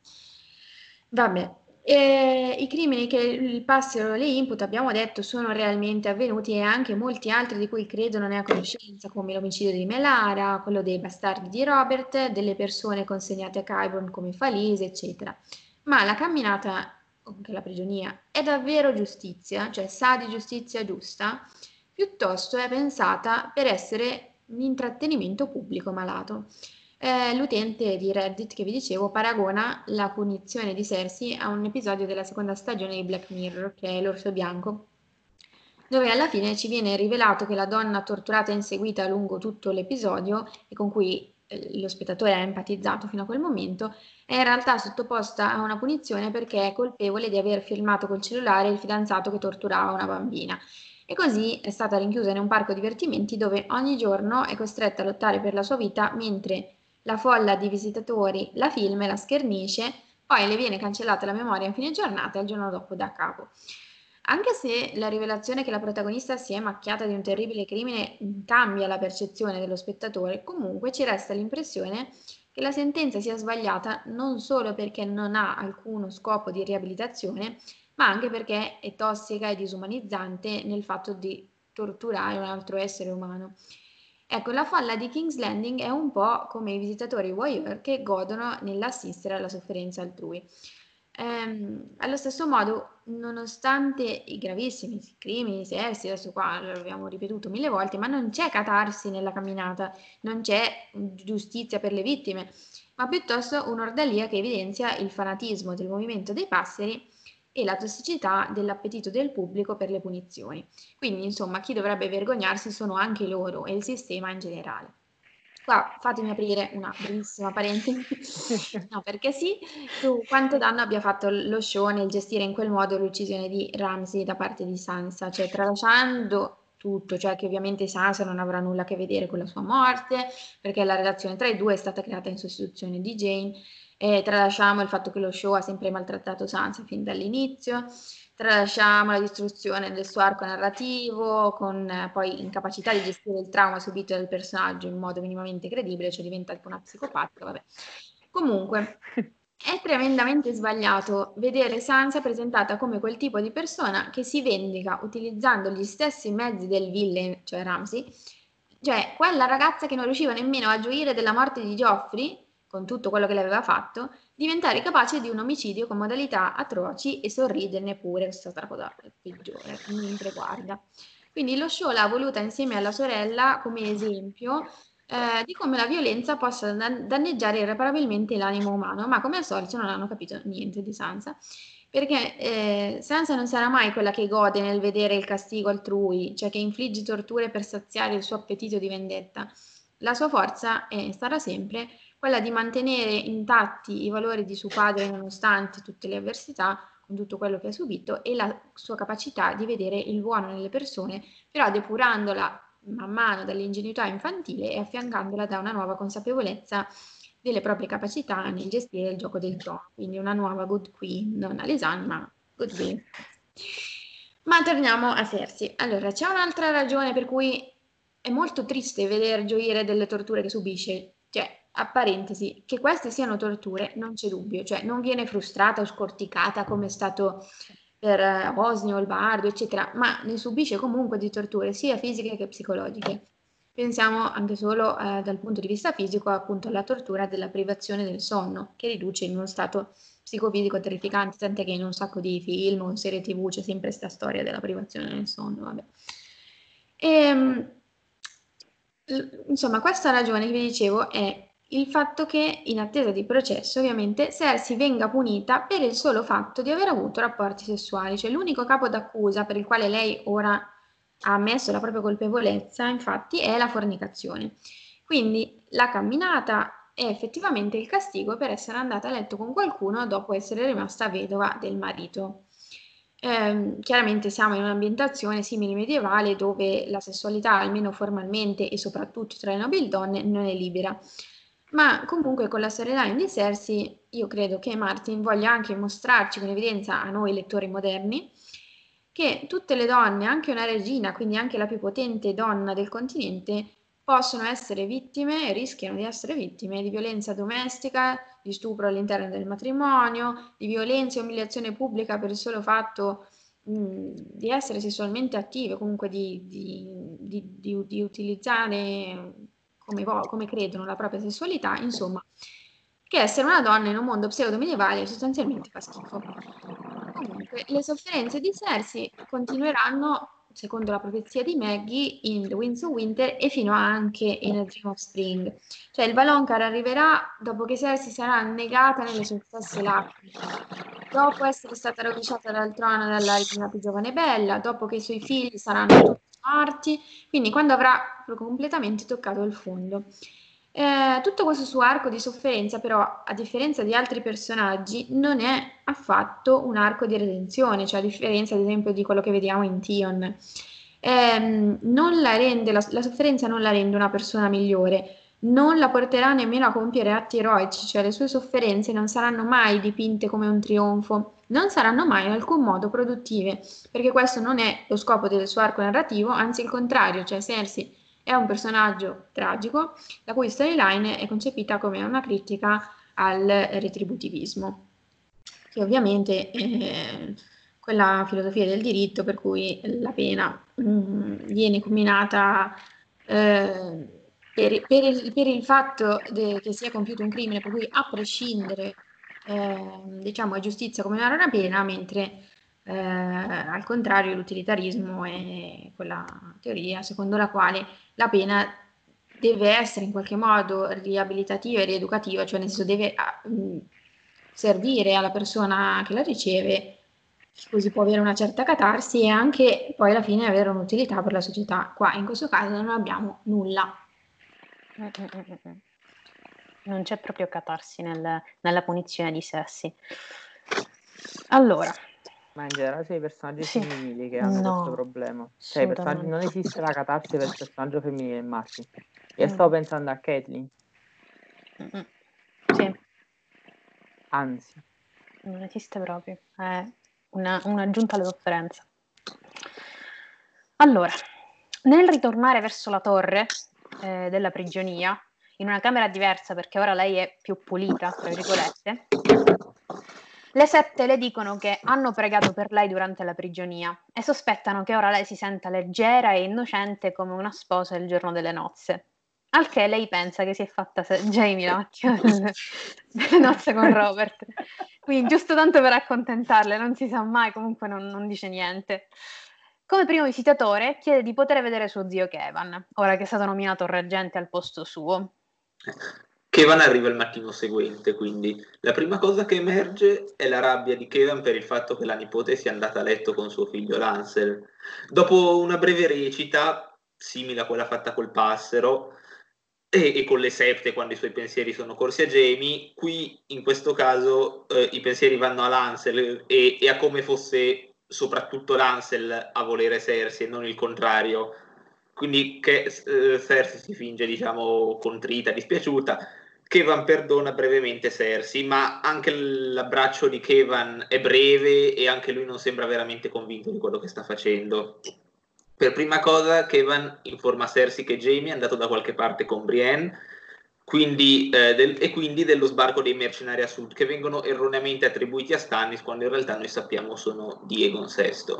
[SPEAKER 3] Vabbè, e I crimini che il passero le imputa, abbiamo detto, sono realmente avvenuti e anche molti altri di cui credo non è a conoscenza, come l'omicidio di Melara, quello dei bastardi di Robert, delle persone consegnate a Kyburn come Falise, eccetera. Ma la camminata, anche la prigionia, è davvero giustizia, cioè sa di giustizia giusta, piuttosto è pensata per essere un intrattenimento pubblico malato. Eh, l'utente di Reddit che vi dicevo paragona la punizione di Cersei a un episodio della seconda stagione di Black Mirror, che è l'orso bianco, dove alla fine ci viene rivelato che la donna torturata e inseguita lungo tutto l'episodio e con cui eh, lo spettatore ha empatizzato fino a quel momento, è in realtà sottoposta a una punizione perché è colpevole di aver filmato col cellulare il fidanzato che torturava una bambina. E così è stata rinchiusa in un parco divertimenti dove ogni giorno è costretta a lottare per la sua vita mentre la folla di visitatori la filma e la schernisce, poi le viene cancellata la memoria in fine giornata e il giorno dopo da capo. Anche se la rivelazione che la protagonista si è macchiata di un terribile crimine cambia la percezione dello spettatore, comunque ci resta l'impressione che la sentenza sia sbagliata non solo perché non ha alcuno scopo di riabilitazione, ma anche perché è tossica e disumanizzante nel fatto di torturare un altro essere umano. Ecco, la folla di King's Landing è un po' come i visitatori voyeur che godono nell'assistere alla sofferenza altrui. Ehm, allo stesso modo, nonostante i gravissimi crimini, sessi, adesso qua l'abbiamo ripetuto mille volte, ma non c'è catarsi nella camminata, non c'è giustizia per le vittime, ma piuttosto un'ordalia che evidenzia il fanatismo del movimento dei passeri e la tossicità dell'appetito del pubblico per le punizioni. Quindi, insomma, chi dovrebbe vergognarsi sono anche loro e il sistema in generale. Qua fatemi aprire una brevissima parentesi, no perché sì, su quanto danno abbia fatto lo show nel gestire in quel modo l'uccisione di Ramsey da parte di Sansa, cioè tralasciando tutto, cioè che ovviamente Sansa non avrà nulla a che vedere con la sua morte, perché la relazione tra i due è stata creata in sostituzione di Jane, e tralasciamo il fatto che lo show ha sempre maltrattato Sansa fin dall'inizio, tralasciamo la distruzione del suo arco narrativo con eh, poi incapacità di gestire il trauma subito dal personaggio in modo minimamente credibile, cioè diventa tipo una psicopatica, vabbè. Comunque, è tremendamente sbagliato vedere Sansa presentata come quel tipo di persona che si vendica utilizzando gli stessi mezzi del villain, cioè Ramsey, cioè quella ragazza che non riusciva nemmeno a gioire della morte di Geoffrey con tutto quello che le aveva fatto, diventare capace di un omicidio con modalità atroci e sorriderne pure, questa è stata la cosa peggiore, mentre guarda. Quindi lo show l'ha voluta insieme alla sorella come esempio eh, di come la violenza possa danneggiare irreparabilmente l'animo umano, ma come al solito non hanno capito niente di Sansa, perché eh, Sansa non sarà mai quella che gode nel vedere il castigo altrui, cioè che infligge torture per saziare il suo appetito di vendetta. La sua forza è, sarà sempre quella di mantenere intatti i valori di suo padre nonostante tutte le avversità, con tutto quello che ha subito, e la sua capacità di vedere il buono nelle persone, però depurandola man mano dall'ingenuità infantile e affiancandola da una nuova consapevolezza delle proprie capacità nel gestire il gioco del tono, quindi una nuova good queen, non Alisan, ma good queen. Ma torniamo a Cersei. Allora, c'è un'altra ragione per cui è molto triste vedere gioire delle torture che subisce, cioè a parentesi, che queste siano torture non c'è dubbio, cioè non viene frustrata o scorticata come è stato per eh, Osnio, il Bardo, eccetera, ma ne subisce comunque di torture sia fisiche che psicologiche. Pensiamo anche solo eh, dal punto di vista fisico appunto alla tortura della privazione del sonno, che riduce in uno stato psicofisico terrificante, tant'è che in un sacco di film o serie tv c'è sempre questa storia della privazione del sonno. Vabbè. E, ehm, insomma, questa ragione che vi dicevo è il fatto che, in attesa di processo, ovviamente, Cersei venga punita per il solo fatto di aver avuto rapporti sessuali, cioè l'unico capo d'accusa per il quale lei ora ha ammesso la propria colpevolezza, infatti, è la fornicazione. Quindi la camminata è effettivamente il castigo per essere andata a letto con qualcuno dopo essere rimasta vedova del marito. Eh, chiaramente siamo in un'ambientazione simile medievale dove la sessualità, almeno formalmente e soprattutto tra le nobili donne, non è libera. Ma comunque con la storyline di Cersei io credo che Martin voglia anche mostrarci con evidenza a noi lettori moderni che tutte le donne, anche una regina, quindi anche la più potente donna del continente, possono essere vittime e rischiano di essere vittime di violenza domestica, di stupro all'interno del matrimonio, di violenza e umiliazione pubblica per il solo fatto mh, di essere sessualmente attive, comunque di, di, di, di utilizzare come, come credono la propria sessualità, insomma, che essere una donna in un mondo pseudo-medievale sostanzialmente fa schifo. Comunque, le sofferenze di Cersei continueranno secondo la profezia di Maggie, in The Winds of Winter e fino anche in A Dream of Spring. Cioè il Valonqar arriverà dopo che Cersei sarà annegata nelle sue stesse lacrime, dopo essere stata rovesciata dal trono dalla più giovane e bella, dopo che i suoi figli saranno tutti morti, quindi quando avrà completamente toccato il fondo. Eh, tutto questo suo arco di sofferenza, però, a differenza di altri personaggi, non è affatto un arco di redenzione, cioè a differenza, ad esempio, di quello che vediamo in Tion. Eh, la, rende, la, la sofferenza non la rende una persona migliore, non la porterà nemmeno a compiere atti eroici, cioè le sue sofferenze non saranno mai dipinte come un trionfo, non saranno mai in alcun modo produttive, perché questo non è lo scopo del suo arco narrativo, anzi il contrario, cioè Cersei è un personaggio tragico, la cui storyline è concepita come una critica al retributivismo, che ovviamente è quella filosofia del diritto per cui la pena mh, mm, viene combinata eh, per, per, il, per, il, fatto de, che sia compiuto un crimine, per cui a prescindere eh, diciamo, è giustizia come una pena, mentre eh, al contrario, l'utilitarismo è quella teoria secondo la quale la pena deve essere in qualche modo riabilitativa e rieducativa, cioè nel senso deve uh, servire alla persona che la riceve, così può avere una certa catarsi e anche poi alla fine avere un'utilità per la società. Qua in questo caso non abbiamo nulla.
[SPEAKER 1] Non c'è proprio catarsi nel, nella punizione di sessi. Allora,
[SPEAKER 4] ma in generale sono i personaggi sì. femminili che hanno no, questo problema. Cioè, non esiste la catarsi per il personaggio femminile e maschio. Io mm. stavo pensando a Caitlyn.
[SPEAKER 1] Mm-mm. Sì.
[SPEAKER 4] Anzi.
[SPEAKER 1] Non esiste proprio. È una, un'aggiunta alle sofferenze. Allora, nel ritornare verso la torre eh, della prigionia, in una camera diversa perché ora lei è più pulita, tra virgolette, le sette le dicono che hanno pregato per lei durante la prigionia e sospettano che ora lei si senta leggera e innocente come una sposa il giorno delle nozze. Al che lei pensa che si è fatta se- Jamie delle, delle nozze con Robert. Quindi giusto tanto per accontentarle, non si sa mai, comunque non, non dice niente. Come primo visitatore chiede di poter vedere suo zio Kevin, ora che è stato nominato reggente al posto suo.
[SPEAKER 5] Kevan arriva il mattino seguente, quindi la prima cosa che emerge è la rabbia di Kevan per il fatto che la nipote sia andata a letto con suo figlio Lancel. Dopo una breve recita, simile a quella fatta col passero, e, e, con le sette quando i suoi pensieri sono corsi a Jamie, qui in questo caso eh, i pensieri vanno a Lancel e, e, a come fosse soprattutto Lancel a volere Cersei e non il contrario. Quindi che eh, Cersei si finge diciamo contrita, dispiaciuta Kevan perdona brevemente Cersei, ma anche l'abbraccio di Kevan è breve e anche lui non sembra veramente convinto di quello che sta facendo. Per prima cosa, Kevan informa Cersei che Jamie è andato da qualche parte con Brienne quindi, eh, del, e quindi dello sbarco dei mercenari a sud che vengono erroneamente attribuiti a Stannis quando in realtà noi sappiamo sono di Egon VI.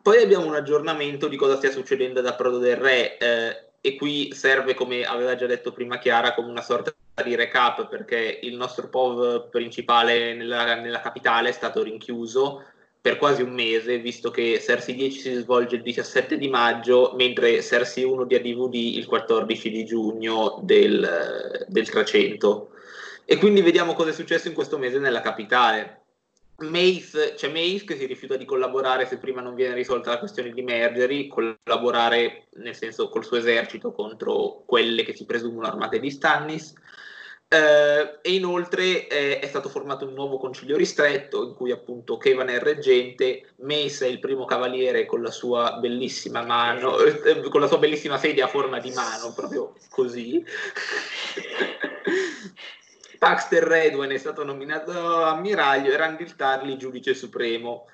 [SPEAKER 5] Poi abbiamo un aggiornamento di cosa stia succedendo ad Approdo del Re eh, e qui serve, come aveva già detto prima Chiara, come una sorta di recap perché il nostro POV principale nella, nella, capitale è stato rinchiuso per quasi un mese, visto che Cersei 10 si svolge il 17 di maggio, mentre Cersei 1 di ADVD il 14 di giugno del, del 300. E quindi vediamo cosa è successo in questo mese nella capitale. Mace, c'è Mace che si rifiuta di collaborare se prima non viene risolta la questione di Mergery, collaborare nel senso col suo esercito contro quelle che si presumono armate di Stannis. Eh, e inoltre eh, è stato formato un nuovo concilio ristretto in cui appunto Kevan è il reggente, Mace è il primo cavaliere con la sua bellissima mano, eh, con la sua bellissima sedia a forma di mano, proprio così. Paxter Redwen è stato nominato ammiraglio e Randall Tarly giudice supremo.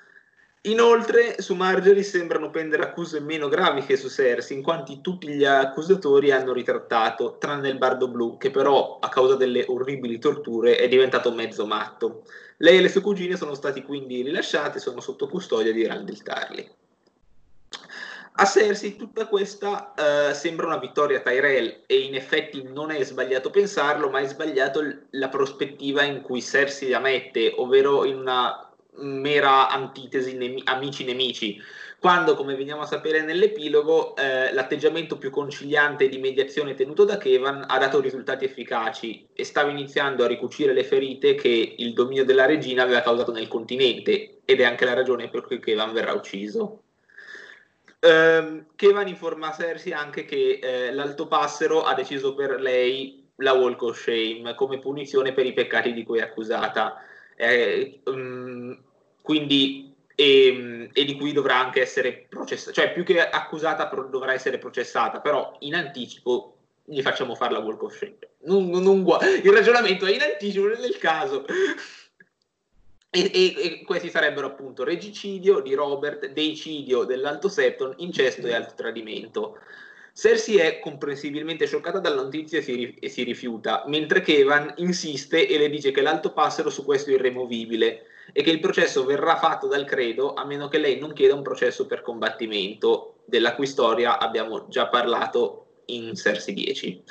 [SPEAKER 5] Inoltre, su Marjorie sembrano pendere accuse meno gravi che su Cersei, in quanto tutti gli accusatori hanno ritrattato, tranne il bardo blu, che però, a causa delle orribili torture, è diventato mezzo matto. Lei e le sue cugine sono stati quindi rilasciate e sono sotto custodia di Randall Tarly. A Cersei tutta questa uh, sembra una vittoria Tyrell e in effetti non è sbagliato pensarlo, ma è sbagliato l- la prospettiva in cui Cersei la mette, ovvero in una mera antitesi nemi- amici-nemici, quando, come veniamo a sapere nell'epilogo, eh, l'atteggiamento più conciliante di mediazione tenuto da Kevan ha dato risultati efficaci e stava iniziando a ricucire le ferite che il dominio della regina aveva causato nel continente ed è anche la ragione per cui Kevan verrà ucciso. Um, Kevan informa Cersei anche che eh, l'Alto Passero ha deciso per lei la Walk of Shame come punizione per i peccati di cui è accusata. Um, quindi, e, e, di cui dovrà anche essere processata, cioè più che accusata dovrà essere processata, però in anticipo gli facciamo fare la Walk of Shame. Non, non, non, il ragionamento è in anticipo nel caso. E, e, e, questi sarebbero appunto regicidio di Robert, deicidio dell'Alto Septon, incesto e altro tradimento. Cersei è comprensibilmente scioccata dalla notizia e si, e si, rifiuta, mentre Kevan insiste e le dice che l'Alto Passero su questo è irremovibile e che il processo verrà fatto dal credo a meno che lei non chieda un processo per combattimento, della cui storia abbiamo già parlato in Cersei 10.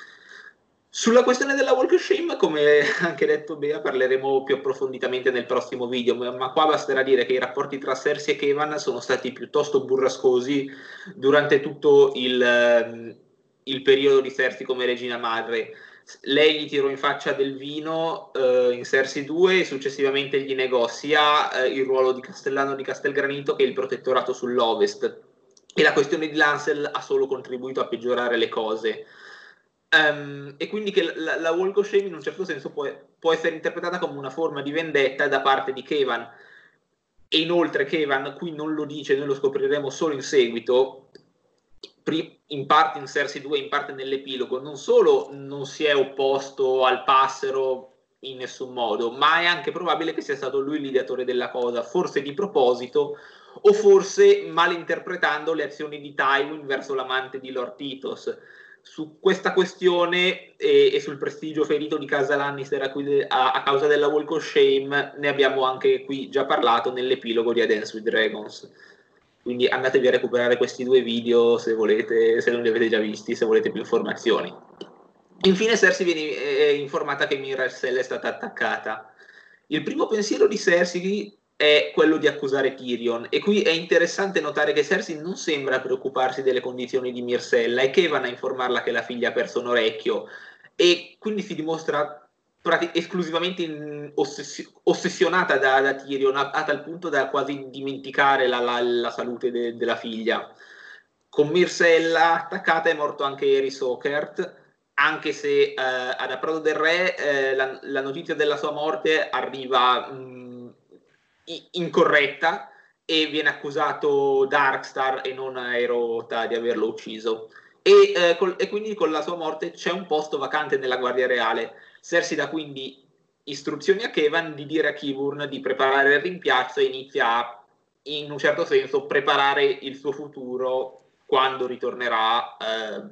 [SPEAKER 5] Sulla questione della walk of shame, come anche detto Bea, parleremo più approfonditamente nel prossimo video, ma qua basterà dire che i rapporti tra Cersei e Kevan sono stati piuttosto burrascosi durante tutto il, ehm, il periodo di Cersei come regina madre. Lei gli tirò in faccia del vino eh, in Cersei 2 e successivamente gli negò sia eh, il ruolo di castellano di Castelgranito che il protettorato sull'Ovest. E la questione di Lancel ha solo contribuito a peggiorare le cose. Um, e quindi che la, la walk of shame in un certo senso può, può, essere interpretata come una forma di vendetta da parte di Kevan. E inoltre Kevan qui non lo dice, noi lo scopriremo solo in seguito, in parte in Cersei 2, in parte nell'epilogo, non solo non si è opposto al passero in nessun modo, ma è anche probabile che sia stato lui l'ideatore della cosa, forse di proposito o forse malinterpretando le azioni di Tywin verso l'amante di Lord Titos su questa questione e, e, sul prestigio ferito di Casa Lannister a, cui, a, a, causa della Walk of Shame ne abbiamo anche qui già parlato nell'epilogo di A Dance with Dragons. Quindi andatevi a recuperare questi due video se volete, se non li avete già visti, se volete più informazioni. Infine Cersei viene eh, informata che Miracell è stata attaccata. Il primo pensiero di Cersei è quello di accusare Tyrion. E qui è interessante notare che Cersei non sembra preoccuparsi delle condizioni di Myrcella, è Kevan a informarla che la figlia ha perso un orecchio e quindi si dimostra prati- esclusivamente ossessi- ossessionata da, da Tyrion a-, a, tal punto da quasi dimenticare la, la, la salute de- della figlia. Con Myrcella attaccata è morto anche Eris Oakert, anche se eh, ad Aprodo del Re eh, la, la, notizia della sua morte arriva mh, incorretta e viene accusato Darkstar e non Aerota di averlo ucciso. E, eh, col, e, quindi con la sua morte c'è un posto vacante nella Guardia Reale. Cersei dà quindi istruzioni a Kevan di dire a Kiburn di preparare il rimpiazzo e inizia a, in un certo senso, preparare il suo futuro quando ritornerà eh,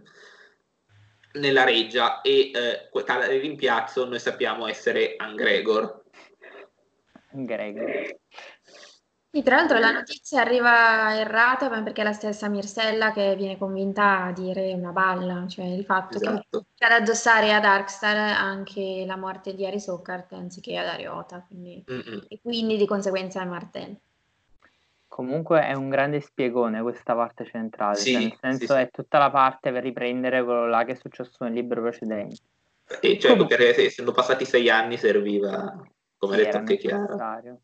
[SPEAKER 5] nella reggia e eh, tale rimpiazzo noi sappiamo essere Angregor.
[SPEAKER 4] Gregor.
[SPEAKER 3] Sì, tra l'altro la notizia arriva errata perché è la stessa Mirsella che viene convinta a dire una balla, cioè il fatto esatto. che ad addossare a Darkstar anche la morte di Aris Occart anziché ad Ariota, quindi, e quindi di conseguenza a Martel.
[SPEAKER 4] Comunque è un grande spiegone questa parte centrale,
[SPEAKER 5] sì,
[SPEAKER 4] cioè nel senso
[SPEAKER 5] sì, sì.
[SPEAKER 4] è tutta la parte per riprendere quello là che è successo nel libro precedente.
[SPEAKER 5] E certo, perché essendo passati sei anni serviva come
[SPEAKER 4] Sì,
[SPEAKER 5] detto anche chiaro.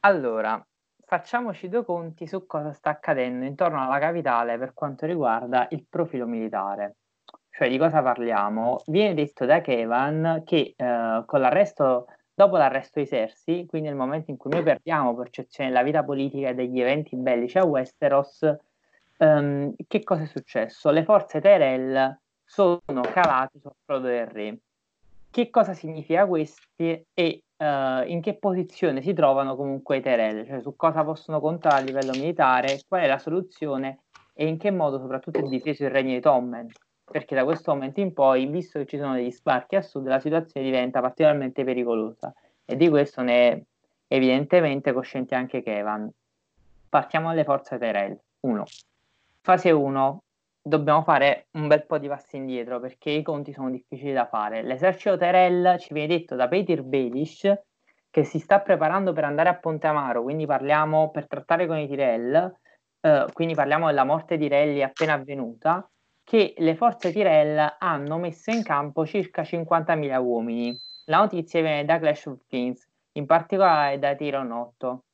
[SPEAKER 4] Allora, facciamoci due conti su cosa sta accadendo intorno alla capitale per quanto riguarda il profilo militare. Cioè, di cosa parliamo? Viene detto da Kevan che eh, con l'arresto, dopo l'arresto di Cersei, quindi nel momento in cui noi perdiamo percezione della vita politica e degli eventi bellici a Westeros, ehm, che cosa è successo? Le forze Tyrell sono calate sul Frodo del Re. Che cosa significa questo? E uh, in che posizione si trovano comunque i Tyrell, cioè su cosa possono contare a livello militare, qual è la soluzione e in che modo soprattutto è difeso il regno di Tommen. Perché da questo momento in poi, visto che ci sono degli sbarchi a sud, la situazione diventa particolarmente pericolosa e di questo ne è evidentemente cosciente anche Kevan. Partiamo dalle forze Tyrell. 1. Fase 1, dobbiamo fare un bel po' di passi indietro perché i conti sono difficili da fare. L'esercito Terel ci viene detto da Peter Baelish che si sta preparando per andare a Ponte Amaro, quindi parliamo per trattare con i Tyrell, eh, quindi parliamo della morte di Relli appena avvenuta, che le forze Tyrell hanno messo in campo circa 50.000 uomini. La notizia viene da Clash of Kings, in particolare da 8.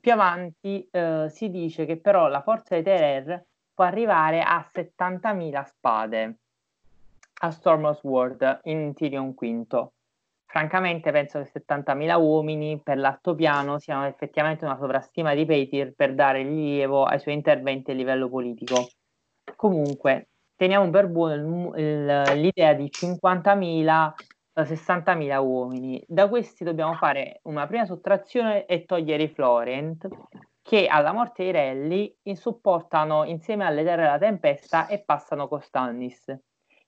[SPEAKER 4] Più avanti eh, si dice che però la forza dei Terer può arrivare a 70.000 spade a Stormos World in Tyrion V. Francamente penso che 70.000 uomini per l'altopiano siano effettivamente una sovrastima di Petir per dare rilievo ai suoi interventi a livello politico. Comunque, teniamo per buono il, il, l'idea di 50.000 60.000 uomini. Da questi dobbiamo fare una prima sottrazione e togliere i Florent, che alla morte di Relli supportano insieme alle terre della tempesta e passano con Stannis.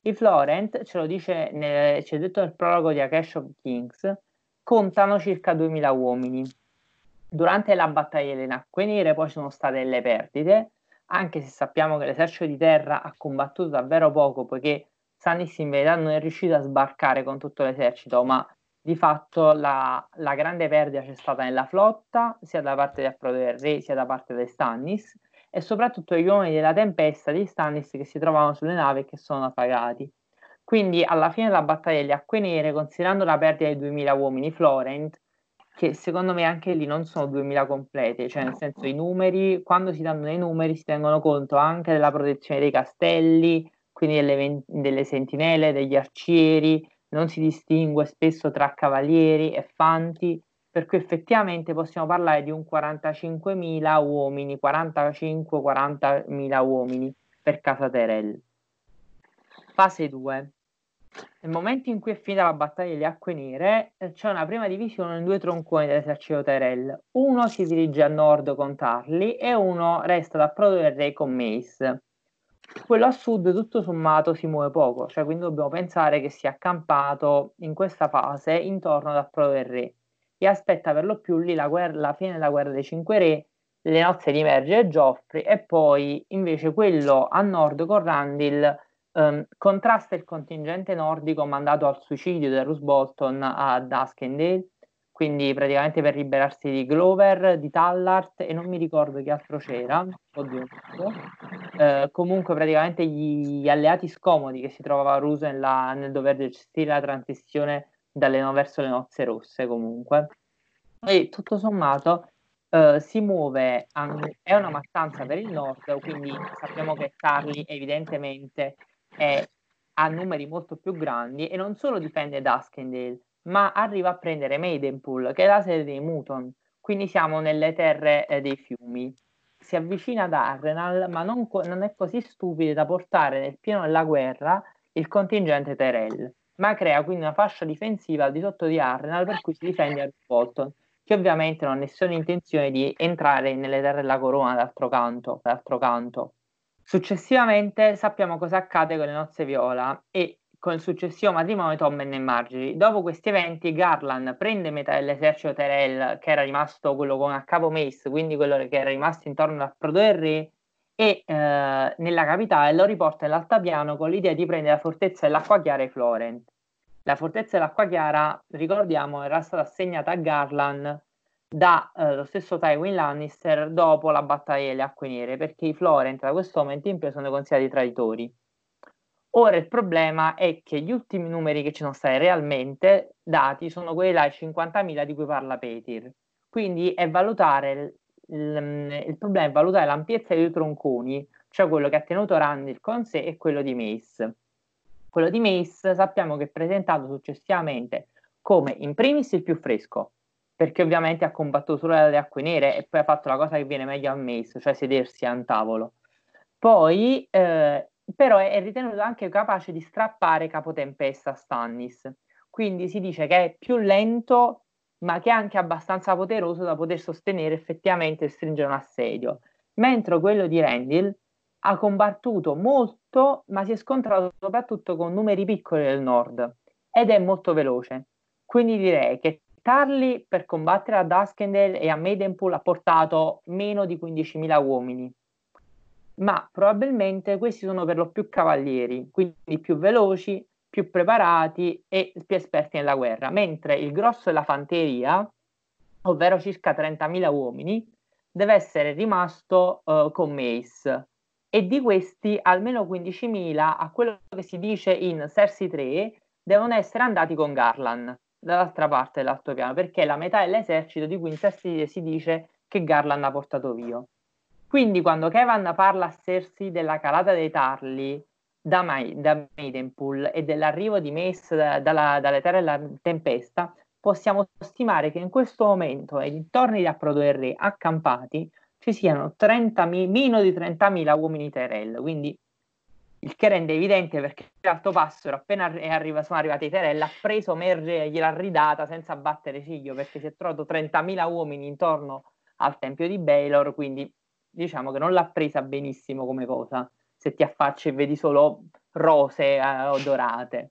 [SPEAKER 4] I Florent, ce lo dice nel, c'è detto nel prologo di A Cash of Kings, contano circa 2000 uomini. Durante la battaglia delle Nacque Nere poi sono state delle perdite, anche se sappiamo che l'esercito di terra ha combattuto davvero poco, poiché Stannis in verità non è riuscito a sbarcare con tutto l'esercito, ma di fatto la, la, grande perdita c'è stata nella flotta, sia da parte di Approdo del Re, sia da parte di Stannis, e soprattutto gli uomini della tempesta di Stannis che si trovavano sulle navi e che sono appagati. Quindi alla fine della battaglia delle Acque Nere, considerando la perdita di 2000 uomini Florent, che secondo me anche lì non sono 2000 complete, cioè nel senso i numeri, quando si danno i numeri si tengono conto anche della protezione dei castelli, quindi delle, delle sentinelle, degli arcieri, non si distingue spesso tra cavalieri e fanti, per cui effettivamente possiamo parlare di un 45.000 uomini, 45-40.000 uomini per casa Terel. Fase 2. Nel momento in cui è finita la battaglia delle acque nere, c'è una prima divisione in due tronconi dell'esercito Terel. Uno si dirige a nord con Tarli e uno resta da Prodo del Re con Mace quello a sud tutto sommato si muove poco, cioè quindi dobbiamo pensare che sia accampato in questa fase intorno ad Approdo del Re e aspetta per lo più lì la, guerra, la fine della guerra dei cinque re, le nozze di Merge e Geoffrey e poi invece quello a nord con Randil um, contrasta il contingente nordico mandato al suicidio da Roose Bolton a Duskendale quindi praticamente per liberarsi di Glover, di Tallart e non mi ricordo che altro c'era, oddio, eh, comunque praticamente gli alleati scomodi che si trovava Russo nella, nel dover gestire la transizione dalle no verso le nozze rosse comunque. E tutto sommato eh, si muove, an- è una mattanza per il nord, quindi sappiamo che Carly evidentemente è, ha numeri molto più grandi e non solo difende Duskendale, ma arriva a prendere Maidenpool, che è la sede dei Muton, quindi siamo nelle terre eh, dei fiumi. Si avvicina ad Arrenal, ma non, co- non, è così stupido da portare nel pieno della guerra il contingente Terel, ma crea quindi una fascia difensiva al di sotto di Arrenal per cui si difende a Bolton, che ovviamente non ha nessuna intenzione di entrare nelle terre della corona d'altro canto. D'altro canto. Successivamente sappiamo cosa accade con le nozze viola e con il successivo matrimonio Tommen e Marjorie. Dopo questi eventi, Garland prende metà dell'esercito Terel, che era rimasto quello con a capo Mace, quindi quello che era rimasto intorno al Proto del Re, e eh, nella capitale lo riporta nell'altapiano con l'idea di prendere la fortezza dell'Acqua Chiara e Florent. La fortezza dell'Acqua Chiara, ricordiamo, era stata assegnata a Garland da eh, stesso Tywin Lannister dopo la battaglia delle Acque Nere, perché i Florent da questo momento in poi sono considerati traditori. Ora il problema è che gli ultimi numeri che ci sono stati realmente dati sono quelli là, 50.000 di cui parla Petir. Quindi è valutare il, il, il, problema è valutare l'ampiezza dei tronconi, cioè quello che ha tenuto Randall con sé e quello di Mace. Quello di Mace sappiamo che è presentato successivamente come in primis il più fresco, perché ovviamente ha combattuto solo le acque nere e poi ha fatto la cosa che viene meglio a Mace, cioè sedersi a un tavolo. Poi eh, però è, ritenuto anche capace di strappare Capotempesta a Stannis. Quindi si dice che è più lento ma che è anche abbastanza poderoso da poter sostenere effettivamente e stringere un assedio. Mentre quello di Rendil ha combattuto molto, ma si è scontrato soprattutto con numeri piccoli del nord ed è molto veloce. Quindi direi che Tarly per combattere a Duskendale e a Maidenpool ha portato meno di 15.000 uomini, ma probabilmente questi sono per lo più cavalieri, quindi più veloci, più preparati e più esperti nella guerra, mentre il grosso della fanteria, ovvero circa 30.000 uomini, deve essere rimasto uh, con Mace e di questi almeno 15.000 a quello che si dice in Cersei 3 devono essere andati con Garland dall'altra parte dell'altopiano perché la metà dell'esercito di cui in Cersei si dice che Garland ha portato via. Quindi quando Kevan parla a Cersei della calata dei Tarli da, Mai, da Maidenpool e dell'arrivo di Mace da, dalla, dalle terre della tempesta, possiamo stimare che in questo momento nei dintorni di Approdo del Re accampati ci siano 30.000, meno di 30.000 uomini Tyrell, quindi il che rende evidente perché l'alto passero appena è arriva, sono arrivati i Tyrell ha preso Merge e gliel'ha ridata senza battere ciglio perché si è trovato 30.000 uomini intorno al tempio di Baylor quindi diciamo che non l'ha presa benissimo come cosa se ti affacci e vedi solo rose eh, odorate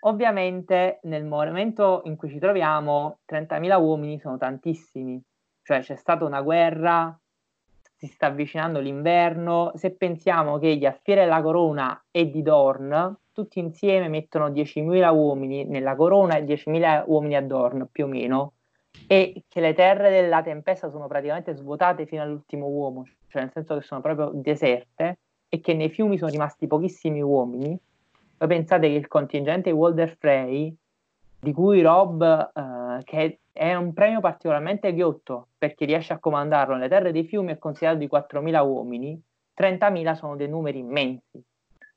[SPEAKER 4] ovviamente nel momento in cui ci troviamo 30.000 uomini sono tantissimi. Cioè c'è stata una guerra si sta avvicinando l'inverno, se pensiamo che gli Alfieri della Corona e di Dorn tutti insieme mettono 10.000 uomini nella Corona e 10.000 uomini a Dorn più o meno, e che le terre della tempesta sono praticamente svuotate fino all'ultimo uomo, cioè nel senso che sono proprio deserte e che nei fiumi sono rimasti pochissimi uomini, voi pensate che il contingente Walder Frey, di cui Rob, eh, che è un premio particolarmente ghiotto perché riesce a comandarlo nelle terre dei fiumi è considerato di 4.000 uomini, 30.000 sono dei numeri immensi.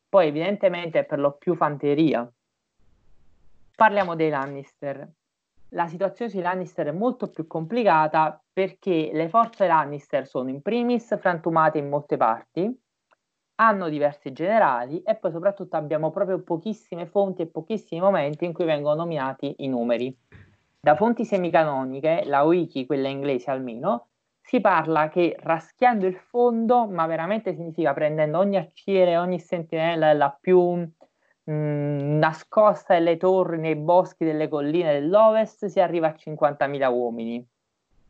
[SPEAKER 4] Poi evidentemente è per lo più fanteria. Parliamo dei Lannister. La situazione sui Lannister è molto più complicata perché le forze Lannister sono in primis frantumate in molte parti, hanno diversi generali e poi soprattutto abbiamo proprio pochissime fonti e pochissimi momenti in cui vengono nominati i numeri. Da fonti semicanoniche, la wiki, quella inglese almeno, si parla che raschiando il fondo, ma veramente significa prendendo ogni acciere, ogni sentinella la più mh, mm, nascosta delle torri nei boschi delle colline dell'ovest, si arriva a 50.000 uomini.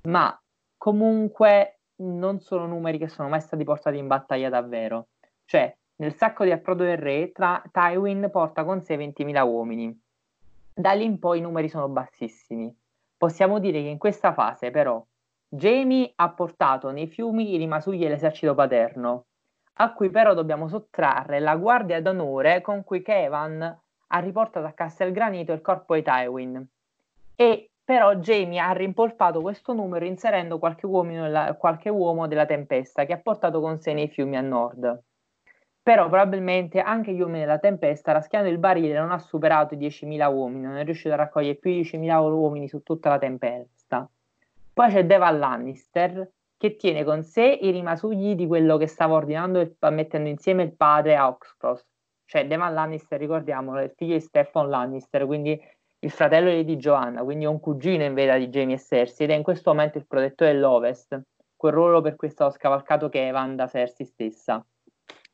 [SPEAKER 4] Ma comunque non sono numeri che sono mai stati portati in battaglia davvero. Cioè, nel sacco di approdo del re, tra Tywin porta con sé 20.000 uomini da lì in poi i numeri sono bassissimi. Possiamo dire che in questa fase, però, Jamie ha portato nei fiumi i rimasugli dell'esercito paterno, a cui però dobbiamo sottrarre la guardia d'onore con cui Kevan ha riportato a Castelgranito il corpo di Tywin. E però Jamie ha rimpolpato questo numero inserendo qualche uomo, nella, qualche uomo della tempesta che ha portato con sé nei fiumi a nord però probabilmente anche gli uomini della tempesta, raschiando il barile, non ha superato i 10.000 uomini, non è riuscito a raccogliere più di 10.000 uomini su tutta la tempesta. Poi c'è Deval Lannister, che tiene con sé i rimasugli di quello che stava ordinando, il, mettendo insieme il padre a Oxcross. Cioè Deval Lannister, ricordiamolo, è il figlio di Stefan Lannister, quindi il fratello di Joanna, quindi un cugino in veda di Jamie e Cersei, ed è in questo momento il protettore dell'Ovest, quel ruolo per cui è stato scavalcato Kevan da Cersei stessa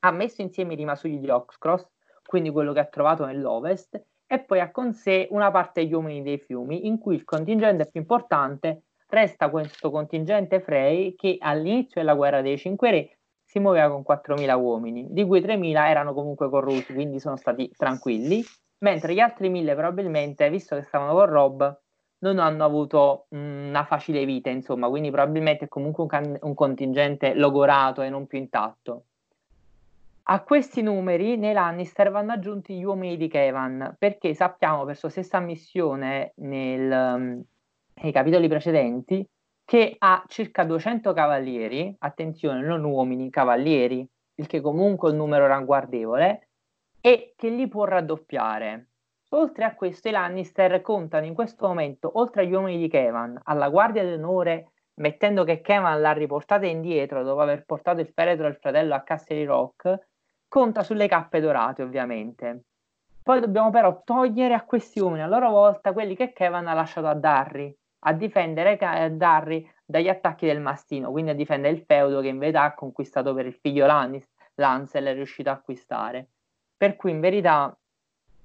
[SPEAKER 4] ha messo insieme i rimasugli di Oxcross, quindi quello che ha trovato nell'ovest, e poi ha con sé una parte degli uomini dei fiumi, in cui il contingente più importante resta questo contingente Frey che all'inizio della guerra dei Cinque Re si muoveva con 4.000 uomini, di cui 3.000 erano comunque corrotti, quindi sono stati tranquilli, mentre gli altri 1.000 probabilmente, visto che stavano con Rob, non hanno avuto mh, una facile vita, insomma, quindi probabilmente è comunque un, can- un contingente logorato e non più intatto. A questi numeri nei Lannister vanno aggiunti gli uomini di Kevan, perché sappiamo per sua stessa missione nel, um, nei capitoli precedenti che ha circa 200 cavalieri, attenzione, non uomini, cavalieri, il che comunque è un numero ranguardevole, e che li può raddoppiare. Oltre a questo, i Lannister contano in questo momento, oltre agli uomini di Kevan, alla Guardia d'Onore, mettendo che Kevan l'ha riportata indietro dopo aver portato il feretro del fratello a Castle Rock, conta sulle cappe dorate ovviamente. Poi dobbiamo però togliere a questi uomini a loro volta quelli che Kevin ha lasciato a Darry, a difendere Darry dagli attacchi del mastino, quindi a difendere il feudo che in verità ha conquistato per il figlio Lannis, Lancel è riuscito a acquistare. Per cui in verità,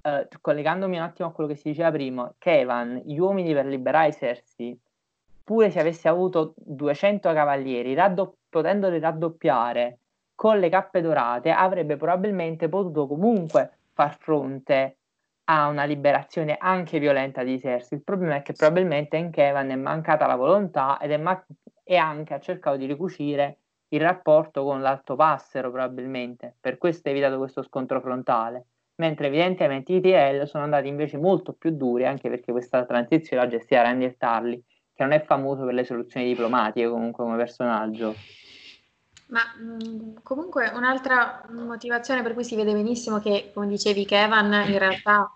[SPEAKER 4] eh, collegandomi un attimo a quello che si diceva prima, Kevan, gli uomini per liberare Cersei, pure se avesse avuto 200 cavalieri, raddopp- potendoli raddoppiare con le cappe dorate, avrebbe probabilmente potuto comunque far fronte a una liberazione anche violenta di Cersei. Il problema è che probabilmente in Kevan è mancata la volontà ed è ma- e anche ha cercato di ricucire il rapporto con l'Alto Passero probabilmente, per questo ha evitato questo scontro frontale, mentre evidentemente i Tyrell sono andati invece molto più duri anche perché questa transizione la gestiva Randy Tarly, che non è famoso per le soluzioni diplomatiche comunque come personaggio.
[SPEAKER 3] Ma mh, comunque un'altra motivazione per cui si vede benissimo che, come dicevi Kevin, in realtà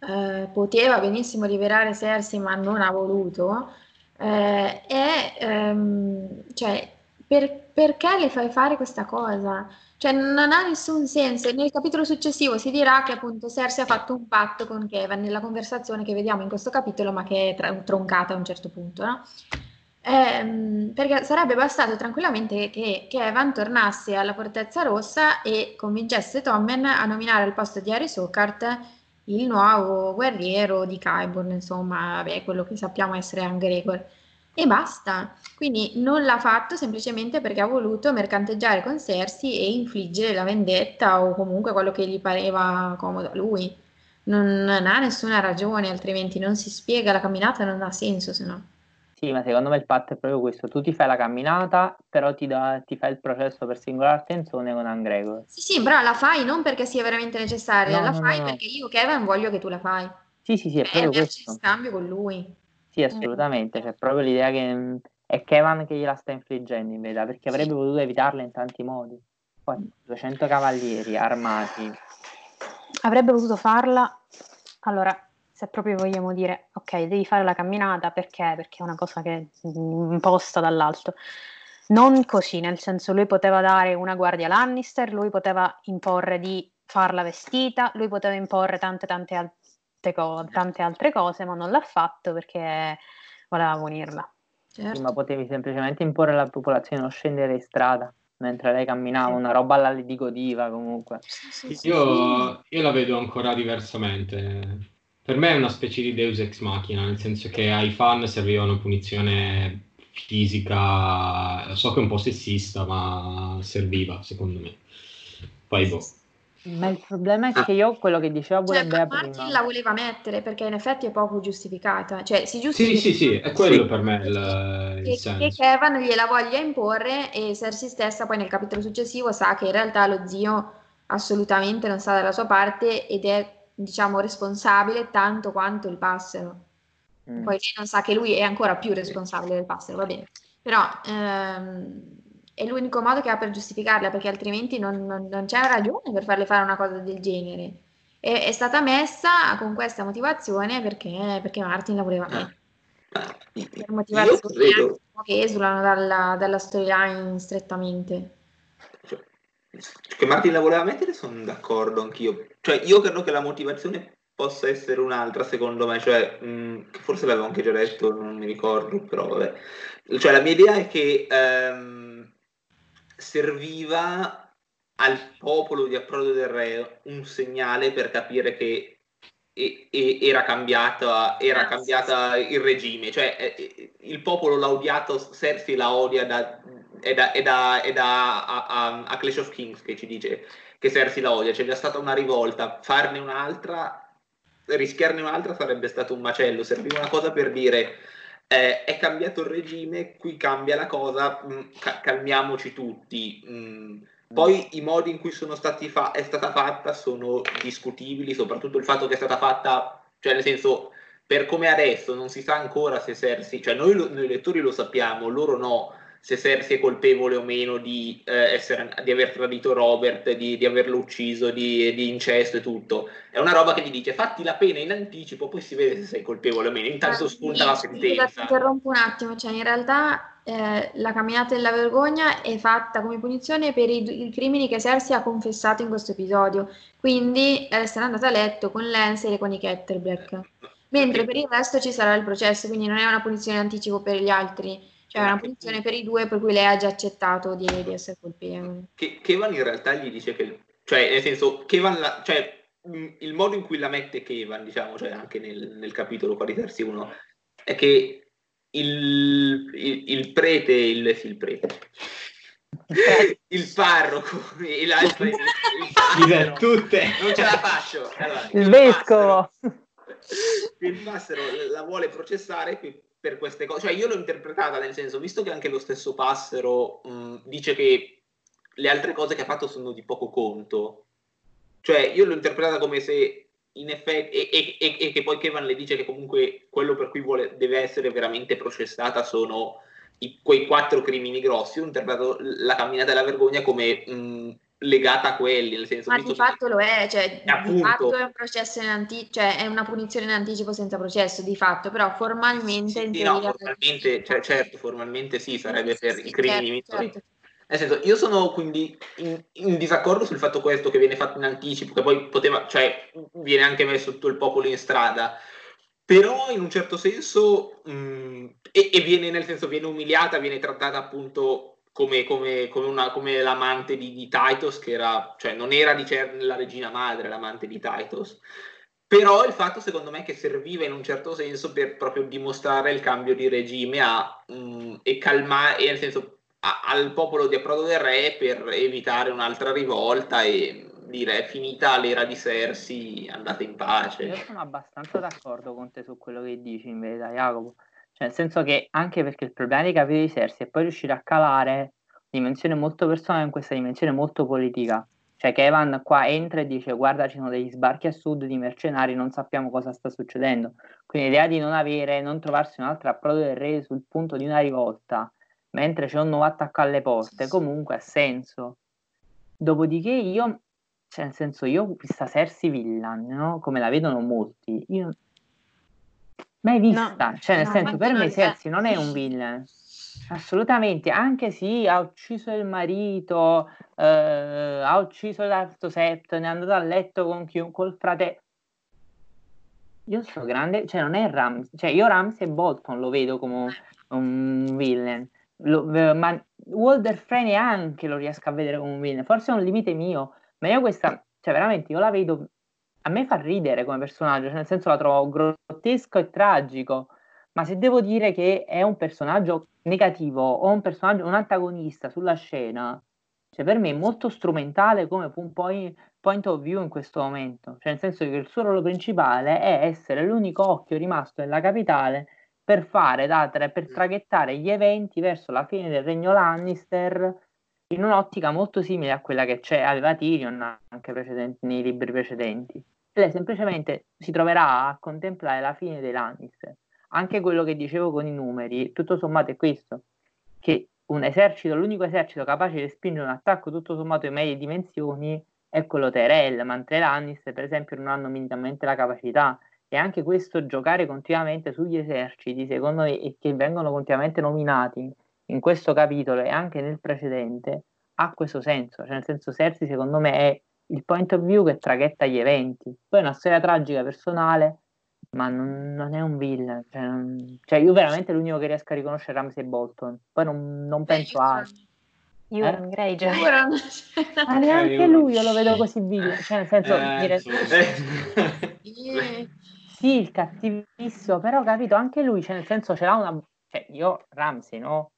[SPEAKER 3] eh, poteva benissimo liberare Cersei ma non ha voluto, eh, è ehm, cioè, per, perché le fai fare questa cosa? Cioè, non ha nessun senso. Nel capitolo successivo si dirà che appunto Cersei ha fatto un patto con Kevin nella conversazione che vediamo in questo capitolo, ma che è tra- troncata a un certo punto, no? Ehm, perché sarebbe bastato tranquillamente che Kevin tornasse alla Fortezza Rossa e convincesse Tommen a nominare al posto di Harry Sokart il nuovo guerriero di Qyburn, insomma, vabbè, quello che sappiamo essere Angregor e basta. Quindi non l'ha fatto semplicemente perché ha voluto mercanteggiare con Cersei e infliggere la vendetta o comunque quello che gli pareva comodo a lui. Non, non ha nessuna ragione, altrimenti non si spiega, la camminata non ha senso se no.
[SPEAKER 4] Sì, ma secondo me il patto è proprio questo. Tu ti fai la camminata, però ti, da, ti fai il processo per singolare attenzione con Angregor.
[SPEAKER 3] Sì, sì, però la fai non perché sia veramente necessaria,
[SPEAKER 4] No,
[SPEAKER 3] la
[SPEAKER 4] no,
[SPEAKER 3] fai
[SPEAKER 4] no,
[SPEAKER 3] perché io, Kevin, voglio che tu la fai.
[SPEAKER 4] Sì, sì, sì, è
[SPEAKER 3] E
[SPEAKER 4] proprio
[SPEAKER 3] in
[SPEAKER 4] questo.
[SPEAKER 3] scambio con lui.
[SPEAKER 4] Sì, assolutamente. C'è proprio l'idea che mh, è Kevan che gliela sta infliggendo in verità, perché avrebbe potuto evitarla in tanti modi. Poi 200 cavalieri armati.
[SPEAKER 1] Avrebbe potuto farla. Allora, se proprio vogliamo dire, ok, devi fare la camminata perché? Perché è una cosa che è imposta dall'alto. Non così, nel senso lui poteva dare una guardia Lannister, lui poteva imporre di farla vestita, lui poteva imporre tante tante altre, co- tante altre cose, ma non l'ha fatto perché voleva punirla.
[SPEAKER 4] Sì,
[SPEAKER 3] Certo.
[SPEAKER 4] ma potevi semplicemente imporre alla popolazione non scendere in strada mentre lei camminava, una roba alla Lady Godiva comunque.
[SPEAKER 3] Sì, sì, sì.
[SPEAKER 2] Io, io la vedo ancora diversamente. Per me è una specie di Deus ex machina, nel senso che ai fan serviva una punizione fisica, so che è un po' sessista, ma serviva secondo me. Poi boh.
[SPEAKER 4] Ma il problema è che io quello che diceva pure
[SPEAKER 3] Cioè,
[SPEAKER 4] Bea
[SPEAKER 3] Martin
[SPEAKER 4] prima.
[SPEAKER 3] la voleva mettere perché in effetti è poco giustificata. Cioè, si
[SPEAKER 2] Sì,
[SPEAKER 3] giustifica
[SPEAKER 2] sì, sì, è quello
[SPEAKER 5] Sì.
[SPEAKER 2] per me il, il
[SPEAKER 3] che, che. Kevin gliela voglia imporre e Cersei stessa poi nel capitolo successivo sa che in realtà lo zio assolutamente non sta dalla sua parte ed è, diciamo, responsabile tanto quanto il passero.
[SPEAKER 4] Mm.
[SPEAKER 3] Poi lei non sa che lui è ancora più responsabile del passero, va bene. Però ehm, è l'unico modo che ha per giustificarla, perché altrimenti non, non- non c'è ragione per farle fare una cosa del genere. E- è stata messa con questa motivazione perché, perché Martin la voleva mettere.
[SPEAKER 5] Ah,
[SPEAKER 3] Per
[SPEAKER 5] Io
[SPEAKER 3] motivazioni che esulano dalla, dalla storyline strettamente.
[SPEAKER 5] Che Martin la voleva mettere, sono d'accordo anch'io. Cioè, io credo che la motivazione possa essere un'altra, secondo me, cioè, mh, che forse l'avevo anche già detto, non mi ricordo, però vabbè. Cioè, la mia idea è che ehm, serviva al popolo di Approdo del Re un segnale per capire che e- e- era cambiata, era cambiata il regime, cioè eh, il popolo l'ha odiato, Cersei la odia da, è da, è da- è da- a, a- a Clash of Kings che ci dice che Cersei la odia, c'è già stata una rivolta, farne un'altra, rischiarne un'altra sarebbe stato un macello, serviva una cosa per dire eh, è cambiato il regime, qui cambia la cosa, mh, ca- calmiamoci tutti. mh. Poi i modi in cui fa- è stata fatta sono discutibili, soprattutto il fatto che è stata fatta, cioè nel senso, per come adesso non si sa ancora se Cersei, cioè noi, lo- noi lettori lo sappiamo, loro no, se Cersei è colpevole o meno di, eh, essere, di aver tradito Robert, di, di averlo ucciso, di, di incesto e tutto. È una roba che gli dice fatti la pena in anticipo, poi si vede se sei colpevole o meno, intanto spunta la
[SPEAKER 3] Scusa, ti
[SPEAKER 5] sentenza.
[SPEAKER 3] interrompo un attimo, cioè in realtà eh, la camminata della vergogna è fatta come punizione per i, i crimini che Cersei ha confessato in questo episodio, quindi essere andata a letto con Lancel e con i Ketterblack. Mentre per il resto ci sarà il processo, quindi non è una punizione anticipo per gli altri, cioè una punizione per i due per cui lei ha già accettato di, di essere colpevole.
[SPEAKER 5] Che Kevan in realtà gli dice che, cioè nel senso, Kevan, la, cioè mh, il modo in cui la mette Kevan, diciamo, cioè anche nel, nel capitolo qua di Terzi 1, è che il, il, il prete, il, sì, il prete, il parroco, il, il, il passero,
[SPEAKER 2] tutte.
[SPEAKER 5] non ce la faccio. Allora,
[SPEAKER 4] Il vescovo.
[SPEAKER 5] il passero la vuole processare per- queste cose. Cioè, io l'ho interpretata nel senso, visto che anche lo stesso passero mh, dice che le altre cose che ha fatto sono di poco conto. Cioè, io l'ho interpretata come se in effetti, e, e- e- e che poi Kevan le dice che comunque quello per cui vuole, deve essere veramente processata sono i- quei quattro crimini grossi. Ho interpretato la camminata della vergogna come mh, legata a quelli, nel senso
[SPEAKER 3] Ma di fatto lo è, cioè di
[SPEAKER 5] appunto.
[SPEAKER 3] fatto è un processo in anticipo, cioè è una punizione in anticipo senza processo, di fatto, però formalmente in
[SPEAKER 5] Sì, no, formalmente, cioè, certo, formalmente sì, sarebbe
[SPEAKER 3] Sì,
[SPEAKER 5] per
[SPEAKER 3] sì,
[SPEAKER 5] i crimini
[SPEAKER 3] certo, certo.
[SPEAKER 5] Nel senso, io sono quindi in, in disaccordo sul fatto questo che viene fatto in anticipo, che poi poteva, cioè, viene anche messo tutto il popolo in strada, però in un certo senso, mh, e, e viene nel senso, viene umiliata, viene trattata appunto come, come, come, una, come l'amante di, di Titus, che era, cioè non era di la regina madre, l'amante di Titus. Però il fatto, secondo me, che serviva in un certo senso per proprio dimostrare il cambio di regime a, mh, e calmare, nel senso, a- al popolo di approdo del re per evitare un'altra rivolta e dire è finita l'era di Cersei, andate in
[SPEAKER 4] Io
[SPEAKER 5] pace.
[SPEAKER 4] sono abbastanza d'accordo con te su quello che dici in verità, Jacopo. Cioè, nel senso che anche perché il problema dei capitoli di Cersei è poi riuscire a calare dimensione molto personale in questa dimensione molto politica. Cioè che Evan qua entra e dice guarda ci sono degli sbarchi a sud di mercenari, non sappiamo cosa sta succedendo. Quindi l'idea di non avere, non trovarsi un altro approdo del re sul punto di una rivolta, mentre c'è un nuovo attacco alle porte, comunque ha senso. Dopodiché io, cioè nel senso io questa Cersei Villan, no? Come la vedono molti, io mai vista, cioè nel
[SPEAKER 3] no,
[SPEAKER 4] senso per me Cersei non è un villain. Assolutamente, anche sì, ha ucciso il marito, eh, ha ucciso l'altro Septon, è andato a letto con chiun- col fratello. Io sto grande, cioè non è Ramsey, cioè io Ramsey e Bolton lo vedo come un, villain, Lo- ma Walder Frey neanche lo riesco a vedere come un villain, forse è un limite mio, ma io questa, cioè veramente io la vedo, a me fa ridere come personaggio, cioè nel senso la trovo grottesco e tragico, ma se devo dire che è un personaggio negativo o un personaggio, un antagonista sulla scena, cioè per me è molto strumentale come un point, point of view in questo momento, cioè nel senso che il suo ruolo principale è essere l'unico occhio rimasto nella capitale per fare, da, per traghettare gli eventi verso la fine del regno Lannister in un'ottica molto simile a quella che c'è, aveva Tyrion anche nei libri precedenti. Lei semplicemente si troverà a contemplare la fine dei Lannister. Anche quello che dicevo con i numeri, tutto sommato è questo, che un esercito, l'unico esercito capace di spingere un attacco tutto sommato in medie dimensioni è quello Tyrell, mentre i Lannister per esempio non hanno minimamente la capacità e anche questo giocare continuamente sugli eserciti, secondo me, e che vengono continuamente nominati in questo capitolo e anche nel precedente, ha questo senso. Cioè, nel senso, Cersei, secondo me, è il point of view che traghetta gli eventi. Poi è una storia tragica personale, ma non, non è un villain. Cioè, non- cioè, io veramente l'unico che riesco a riconoscere è Ramsey Bolton. Poi non, non penso a.
[SPEAKER 1] Io
[SPEAKER 4] Eh?
[SPEAKER 1] Greyjoy.
[SPEAKER 4] Ma neanche lui io lo vedo così villain. Cioè, nel senso,
[SPEAKER 2] Eh,
[SPEAKER 4] dire.
[SPEAKER 3] Eh,
[SPEAKER 4] sì, il cattivissimo, però capito, anche lui, cioè, nel senso, ce l'ha una. Cioè, io, Ramsey, no?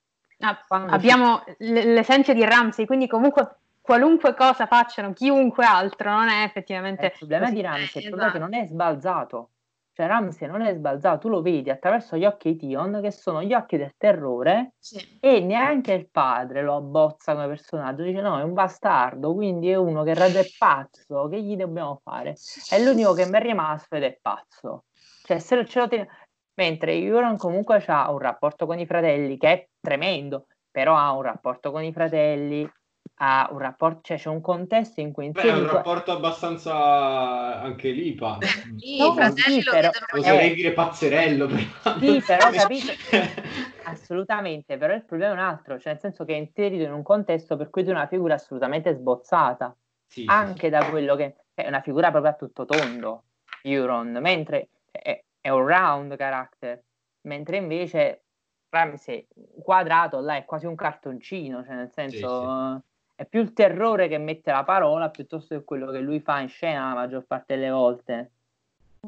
[SPEAKER 1] Ah, abbiamo l'esempio di Ramsey, quindi comunque qualunque cosa facciano chiunque altro non è effettivamente
[SPEAKER 4] Il problema
[SPEAKER 1] così.
[SPEAKER 4] di Ramsey è
[SPEAKER 3] Eh,
[SPEAKER 4] che
[SPEAKER 3] esatto.
[SPEAKER 4] non è sbalzato. Cioè, Ramsey non è sbalzato, tu lo vedi attraverso gli occhi di Tion, che sono gli occhi del terrore,
[SPEAKER 3] sì.
[SPEAKER 4] e neanche il padre lo abbozza come personaggio. Dice: No, è un bastardo, quindi è uno che è pazzo. Che gli dobbiamo fare? È l'unico che mi è rimasto ed è pazzo. Cioè, se ce lo ten- Mentre Euron comunque ha un rapporto con i fratelli che è tremendo, però ha un rapporto con i fratelli, ha un rapporto, cioè c'è un contesto in cui
[SPEAKER 2] Beh, è un rapporto abbastanza anche lì, pa.
[SPEAKER 3] Sì,
[SPEAKER 4] No,
[SPEAKER 3] i fratelli
[SPEAKER 4] sì,
[SPEAKER 3] lo
[SPEAKER 4] però-
[SPEAKER 2] Oserei
[SPEAKER 4] Eh.
[SPEAKER 2] dire pazzerello, però.
[SPEAKER 4] Sì, però capito? Assolutamente, però il problema è un altro, cioè nel senso che è inserito in un contesto per cui tu è una figura assolutamente sbozzata,
[SPEAKER 2] Sì, sì,
[SPEAKER 4] anche da quello che è una figura proprio a tutto tondo, Euron, mentre è è un round character, mentre invece Ramsey quadrato là è quasi un cartoncino, cioè nel senso sì, sì. è più il terrore che mette la parola piuttosto che quello che lui fa in scena la maggior parte delle volte.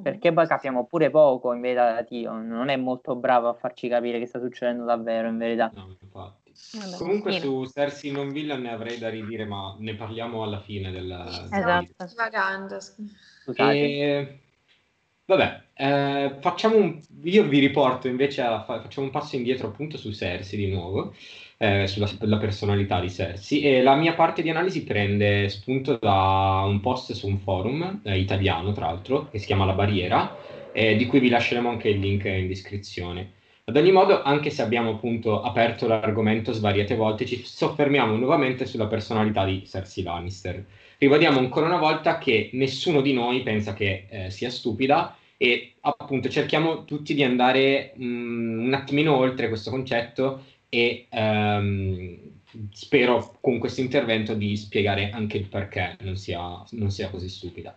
[SPEAKER 4] Perché poi capiamo pure poco in verità da Tio, non è molto bravo a farci capire che sta succedendo davvero in verità.
[SPEAKER 2] No, infatti. Vabbè, Comunque fine. su Cersei non Villain ne avrei da ridire, ma ne parliamo alla fine della...
[SPEAKER 3] Esatto. Svagando.
[SPEAKER 2] E... Vabbè, eh, facciamo un... io vi riporto invece a... facciamo un passo indietro appunto su Cersei di nuovo, eh, sulla personalità di Cersei e la mia parte di analisi prende spunto da un post su un forum eh, italiano tra l'altro che si chiama La Barriera, di cui vi lasceremo anche il link in descrizione. Ad ogni modo, anche se abbiamo appunto aperto l'argomento svariate volte, ci soffermiamo nuovamente sulla personalità di Cersei Lannister ribadiamo ancora una volta che nessuno di noi pensa che eh, sia stupida e appunto cerchiamo tutti di andare mh, mm, un attimino oltre questo concetto e um, spero con questo intervento di spiegare anche il perché non sia, non sia così stupida.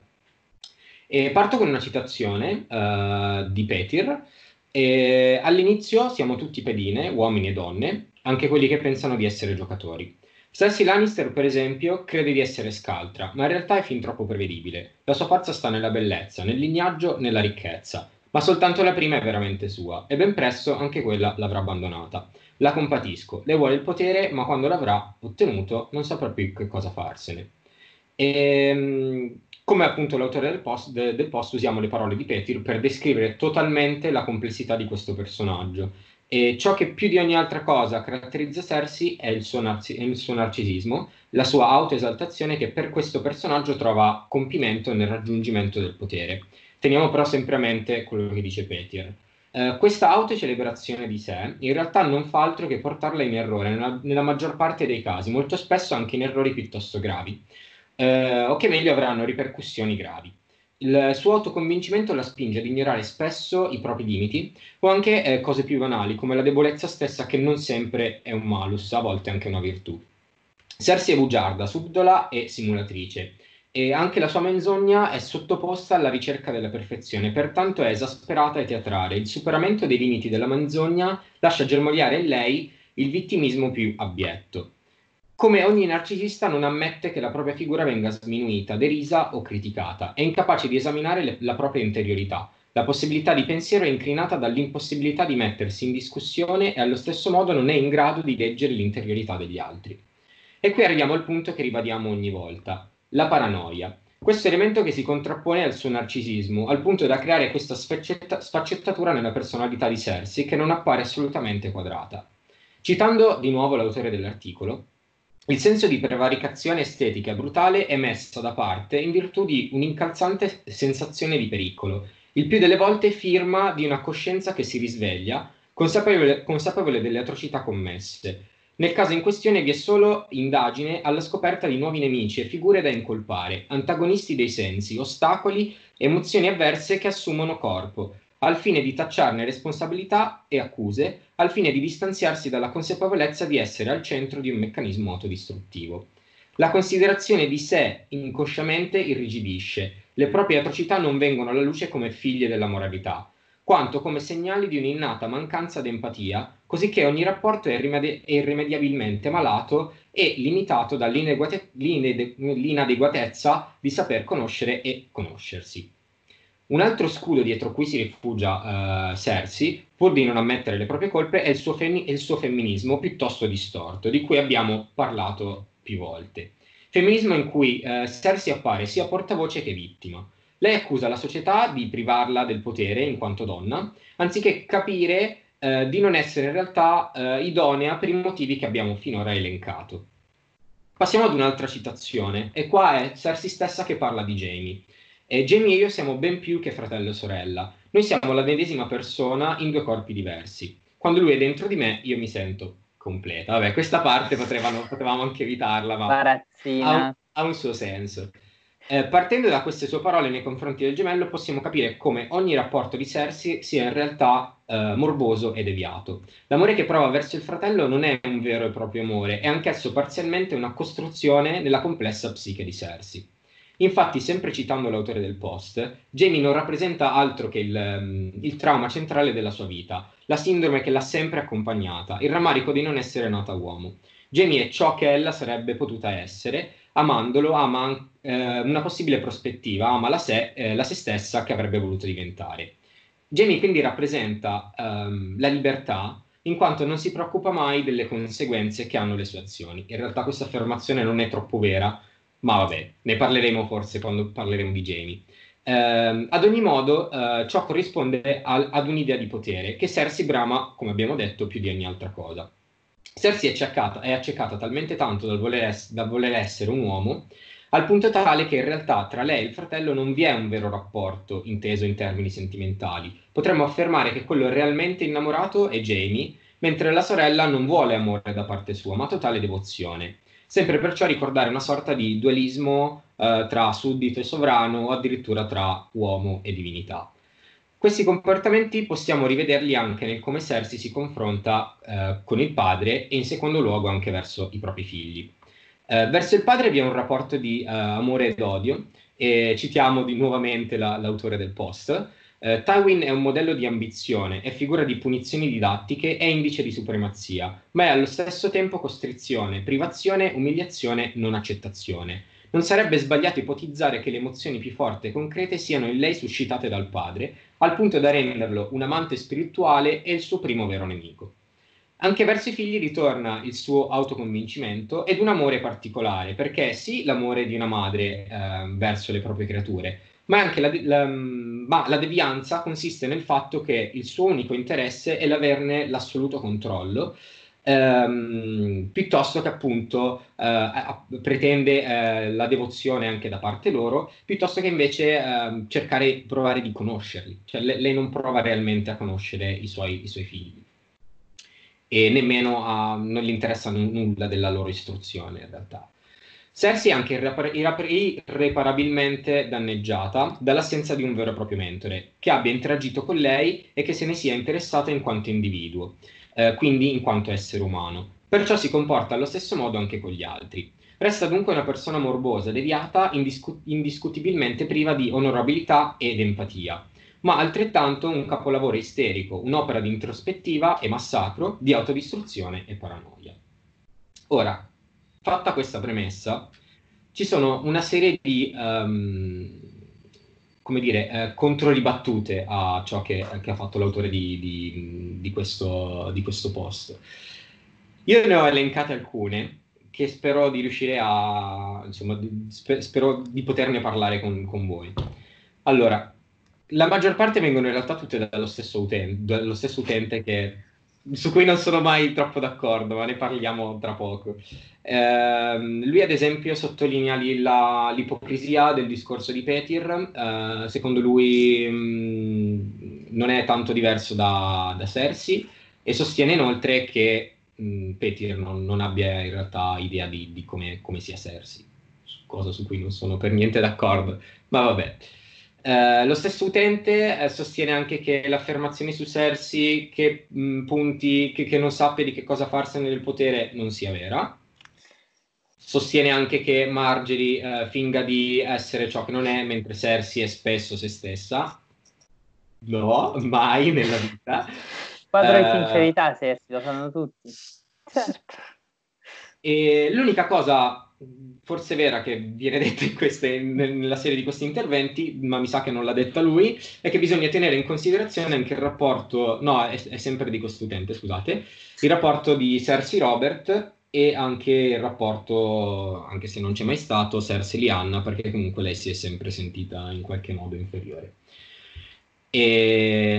[SPEAKER 2] E parto con una citazione uh, di Petir. E all'inizio siamo tutti pedine, uomini e donne, anche quelli che pensano di essere giocatori. Cersei Lannister, per esempio, crede di essere scaltra, ma in realtà è fin troppo prevedibile. La sua forza sta nella bellezza, nel lignaggio, nella ricchezza. Ma soltanto la prima è veramente sua, e ben presto anche quella l'avrà abbandonata. La compatisco, le vuole il potere, ma quando l'avrà ottenuto non saprà più che cosa farsene. E, ehm, come appunto l'autore del post, de, del post usiamo le parole di Petir per descrivere totalmente la complessità di questo personaggio e ciò che più di ogni altra cosa caratterizza Cersei è il suo, narci- il suo narcisismo, la sua autoesaltazione che per questo personaggio trova compimento nel raggiungimento del potere. Teniamo però sempre a mente quello che dice Petir. Uh, questa autocelebrazione di sé in realtà non fa altro che portarla in errore nella, nella maggior parte dei casi, molto spesso anche in errori piuttosto gravi, uh, o che meglio avranno ripercussioni gravi il suo autoconvincimento la spinge ad ignorare spesso i propri limiti o anche eh, cose più banali come la debolezza stessa che non sempre è un malus, a volte anche una virtù. Cersei è bugiarda, subdola e simulatrice e anche la sua menzogna è sottoposta alla ricerca della perfezione, pertanto è esasperata e teatrale. Il superamento dei limiti della menzogna lascia germogliare in lei il vittimismo più abietto. Come ogni narcisista non ammette che la propria figura venga sminuita, derisa o criticata, è incapace di esaminare le, la propria interiorità. La possibilità di pensiero è inclinata dall'impossibilità di mettersi in discussione e allo stesso modo non è in grado di leggere l'interiorità degli altri. E qui arriviamo al punto che ribadiamo ogni volta, la paranoia. Questo elemento che si contrappone al suo narcisismo, al punto da creare questa sfaccetta- sfaccettatura nella personalità di Cersei che non appare assolutamente quadrata. Citando di nuovo l'autore dell'articolo, il senso di prevaricazione estetica brutale è messo da parte in virtù di un'incalzante sensazione di pericolo, il più delle volte firma di una coscienza che si risveglia, consapevole, consapevole delle atrocità commesse. Nel caso in questione vi è solo indagine alla scoperta di nuovi nemici e figure da incolpare, antagonisti dei sensi, ostacoli, emozioni avverse che assumono corpo, al fine di tacciarne responsabilità e accuse, al fine di distanziarsi dalla consapevolezza di essere al centro di un meccanismo autodistruttivo. La considerazione di sé inconsciamente irrigidisce, le proprie atrocità non vengono alla luce come figlie della moralità, quanto come segnali di un'innata mancanza d'empatia, cosicché ogni rapporto è, irrimedi- è irrimediabilmente malato e limitato dall'inadeguatezza di saper conoscere e conoscersi. Un altro scudo dietro cui si rifugia uh, Cersei, pur di non ammettere le proprie colpe, è il, suo femi- il suo femminismo piuttosto distorto, di cui abbiamo parlato più volte. Femminismo in cui uh, Cersei appare sia portavoce che vittima. Lei accusa la società di privarla del potere in quanto donna, anziché capire uh, di non essere in realtà idonea per i motivi che abbiamo finora elencato. Passiamo ad un'altra citazione, e qua è Cersei stessa che parla di Jamie. E Jamie e io siamo ben più che fratello e sorella. Noi siamo la medesima persona in due corpi diversi. Quando lui è dentro di me, io mi sento completa. Vabbè, questa parte potevano, potevamo anche evitarla, ma ha un, ha un, suo senso. Eh, partendo da queste sue parole nei confronti del gemello, possiamo capire come ogni rapporto di Cersei sia in realtà eh, morboso e deviato. L'amore che prova verso il fratello non è un vero e proprio amore, è anch'esso parzialmente una costruzione nella complessa psiche di Cersei. Infatti, sempre citando l'autore del post, Jamie non rappresenta altro che il, mm, il, trauma centrale della sua vita, la sindrome che l'ha sempre accompagnata, il rammarico di non essere nata uomo. Jamie è ciò che ella sarebbe potuta essere, amandolo ama eh, una possibile prospettiva, ama la sé, eh, la sé stessa che avrebbe voluto diventare. Jamie quindi rappresenta ehm, la libertà in quanto non si preoccupa mai delle conseguenze che hanno le sue azioni. In realtà questa affermazione non è troppo vera, ma vabbè, ne parleremo forse quando parleremo di Jamie. Uh, ad ogni modo, uh, ciò corrisponde al, ad un'idea di potere che Cersei brama, come abbiamo detto, più di ogni altra cosa. Cersei è accecata, è accecata talmente tanto dal voler, ess- dal voler essere un uomo al punto tale che in realtà tra lei e il fratello non vi è un vero rapporto inteso in termini sentimentali. Potremmo affermare che quello realmente innamorato è Jamie, mentre la sorella non vuole amore da parte sua, ma totale devozione. Sempre perciò ricordare una sorta di dualismo eh, tra suddito e sovrano o addirittura tra uomo e divinità. Questi comportamenti possiamo rivederli anche nel come Cersei si confronta eh, con il padre e in secondo luogo anche verso i propri figli. Eh, verso il padre vi è un rapporto di uh, amore ed odio, e citiamo di, nuovamente la, l'autore del post. Uh, Tywin è un modello di ambizione, è figura di punizioni didattiche, è indice di supremazia, ma è allo stesso tempo costrizione, privazione, umiliazione, non accettazione. Non sarebbe sbagliato ipotizzare che le emozioni più forti e concrete siano in lei suscitate dal padre, al punto da renderlo un amante spirituale e il suo primo vero nemico. Anche verso i figli ritorna il suo autoconvincimento ed un amore particolare, perché sì, l'amore di una madre eh, verso le proprie creature, ma anche la, la, ma la, devianza consiste nel fatto che il suo unico interesse è l'averne l'assoluto controllo, ehm, piuttosto che appunto eh, pretende eh, la devozione anche da parte loro, piuttosto che invece ehm, cercare di provare di conoscerli, cioè le, lei non prova realmente a conoscere i suoi, i suoi figli e nemmeno a, non gli interessa n- nulla della loro istruzione in realtà. Cersei è anche irrepar- irreparabilmente danneggiata dall'assenza di un vero e proprio mentore, che abbia interagito con lei e che se ne sia interessata in quanto individuo, eh, quindi in quanto essere umano. Perciò si comporta allo stesso modo anche con gli altri. Resta dunque una persona morbosa, deviata, indiscu- indiscutibilmente priva di onorabilità ed empatia ma altrettanto un capolavoro isterico, un'opera di introspettiva e massacro, di autodistruzione e paranoia. Ora, fatta questa premessa, ci sono una serie di, um, come dire, eh, controribattute a ciò che, che, ha fatto l'autore di, di, di, questo, di questo post. Io ne ho elencate alcune che spero di riuscire a, insomma, spero di poterne parlare con, con voi. Allora, la maggior parte vengono in realtà tutte dallo stesso utente, dallo stesso utente che, su cui non sono mai troppo d'accordo, ma ne parliamo tra poco. Eh, lui, ad esempio, sottolinea la, l'ipocrisia del discorso di Petir. Eh, secondo lui mh, non è tanto diverso da, da Cersei e sostiene inoltre che mh, Petir non, non, abbia in realtà idea di, di come, come sia Cersei, cosa su cui non sono per niente d'accordo. Ma vabbè. Eh, lo stesso utente eh, sostiene anche che l'affermazione su Cersei che mh, punti che, che, non sappia di che cosa farsene del potere non sia vera. Sostiene anche che Marjorie eh, finga di essere ciò che non è, mentre Cersei è spesso se stessa. No, mai nella vita.
[SPEAKER 4] Quadro di eh, sincerità, Cersei, lo sanno tutti.
[SPEAKER 1] Certo.
[SPEAKER 2] E l'unica cosa forse vera che viene detta queste, nella serie di questi interventi, ma mi sa che non l'ha detta lui, è che bisogna tenere in considerazione anche il rapporto, no, è, è sempre di quest'utente, scusate, il rapporto di Cersei Robert e anche il rapporto, anche se non c'è mai stato, Cersei Lianna, perché comunque lei si è sempre sentita in qualche modo inferiore. E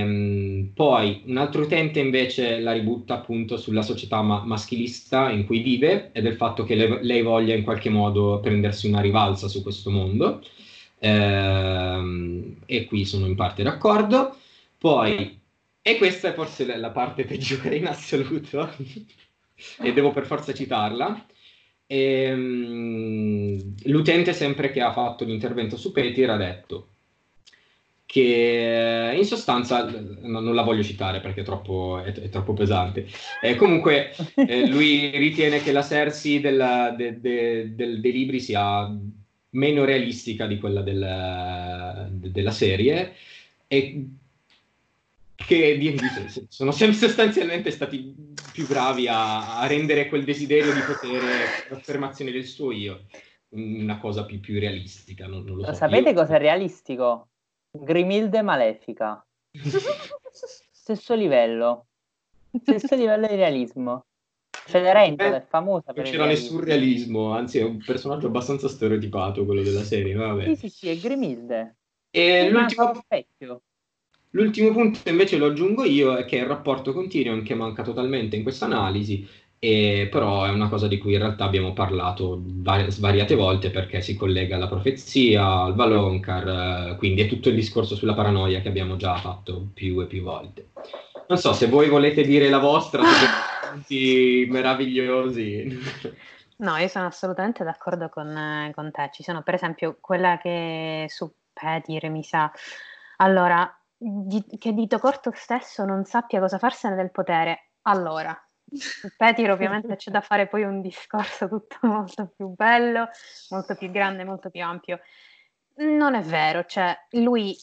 [SPEAKER 2] ehm, poi un altro utente invece la ributta appunto sulla società ma- maschilista in cui vive e del fatto che le- lei voglia in qualche modo prendersi una rivalsa su questo mondo. Ehm, e qui sono in parte d'accordo. Poi, e questa è forse la parte peggiore in assoluto, e devo per forza citarla. Ehm, l'utente sempre che ha fatto l'intervento su Petir ha detto che in sostanza no, non la voglio citare perché è troppo, è, è troppo pesante. Eh, comunque eh, lui ritiene che la Cersei della, de, de, de, dei libri sia meno realistica di quella del, della serie e che sono sempre sostanzialmente stati più bravi a, a, rendere quel desiderio di potere, l'affermazione del suo io, una cosa più, più realistica. Non, non lo so.
[SPEAKER 4] Sapete io... cosa è realistico? Grimilde Malefica. Stesso livello. Stesso livello di realismo. Cenerentola è famosa
[SPEAKER 2] per Non c'era nessun realismo, anzi è un personaggio abbastanza stereotipato quello della serie, vabbè.
[SPEAKER 4] Sì, sì, sì, è Grimilde.
[SPEAKER 2] E l'ultimo... L'ultimo punto invece lo aggiungo io, è che il rapporto continuum che manca totalmente in questa analisi, e, però è una cosa di cui in realtà abbiamo parlato var- svariate volte perché si collega alla profezia, al Valonkar, eh, quindi è tutto il discorso sulla paranoia che abbiamo già fatto più e più volte. Non so se voi volete dire la vostra, punti meravigliosi.
[SPEAKER 1] No, io sono assolutamente d'accordo con, eh, con te. Ci sono per esempio quella che su Petir mi sa. Allora, di, che Dito Corto stesso non sappia cosa farsene del potere. Allora, Petir ovviamente c'è da fare poi un discorso tutto molto più bello, molto più grande, molto più ampio. Non è vero, cioè lui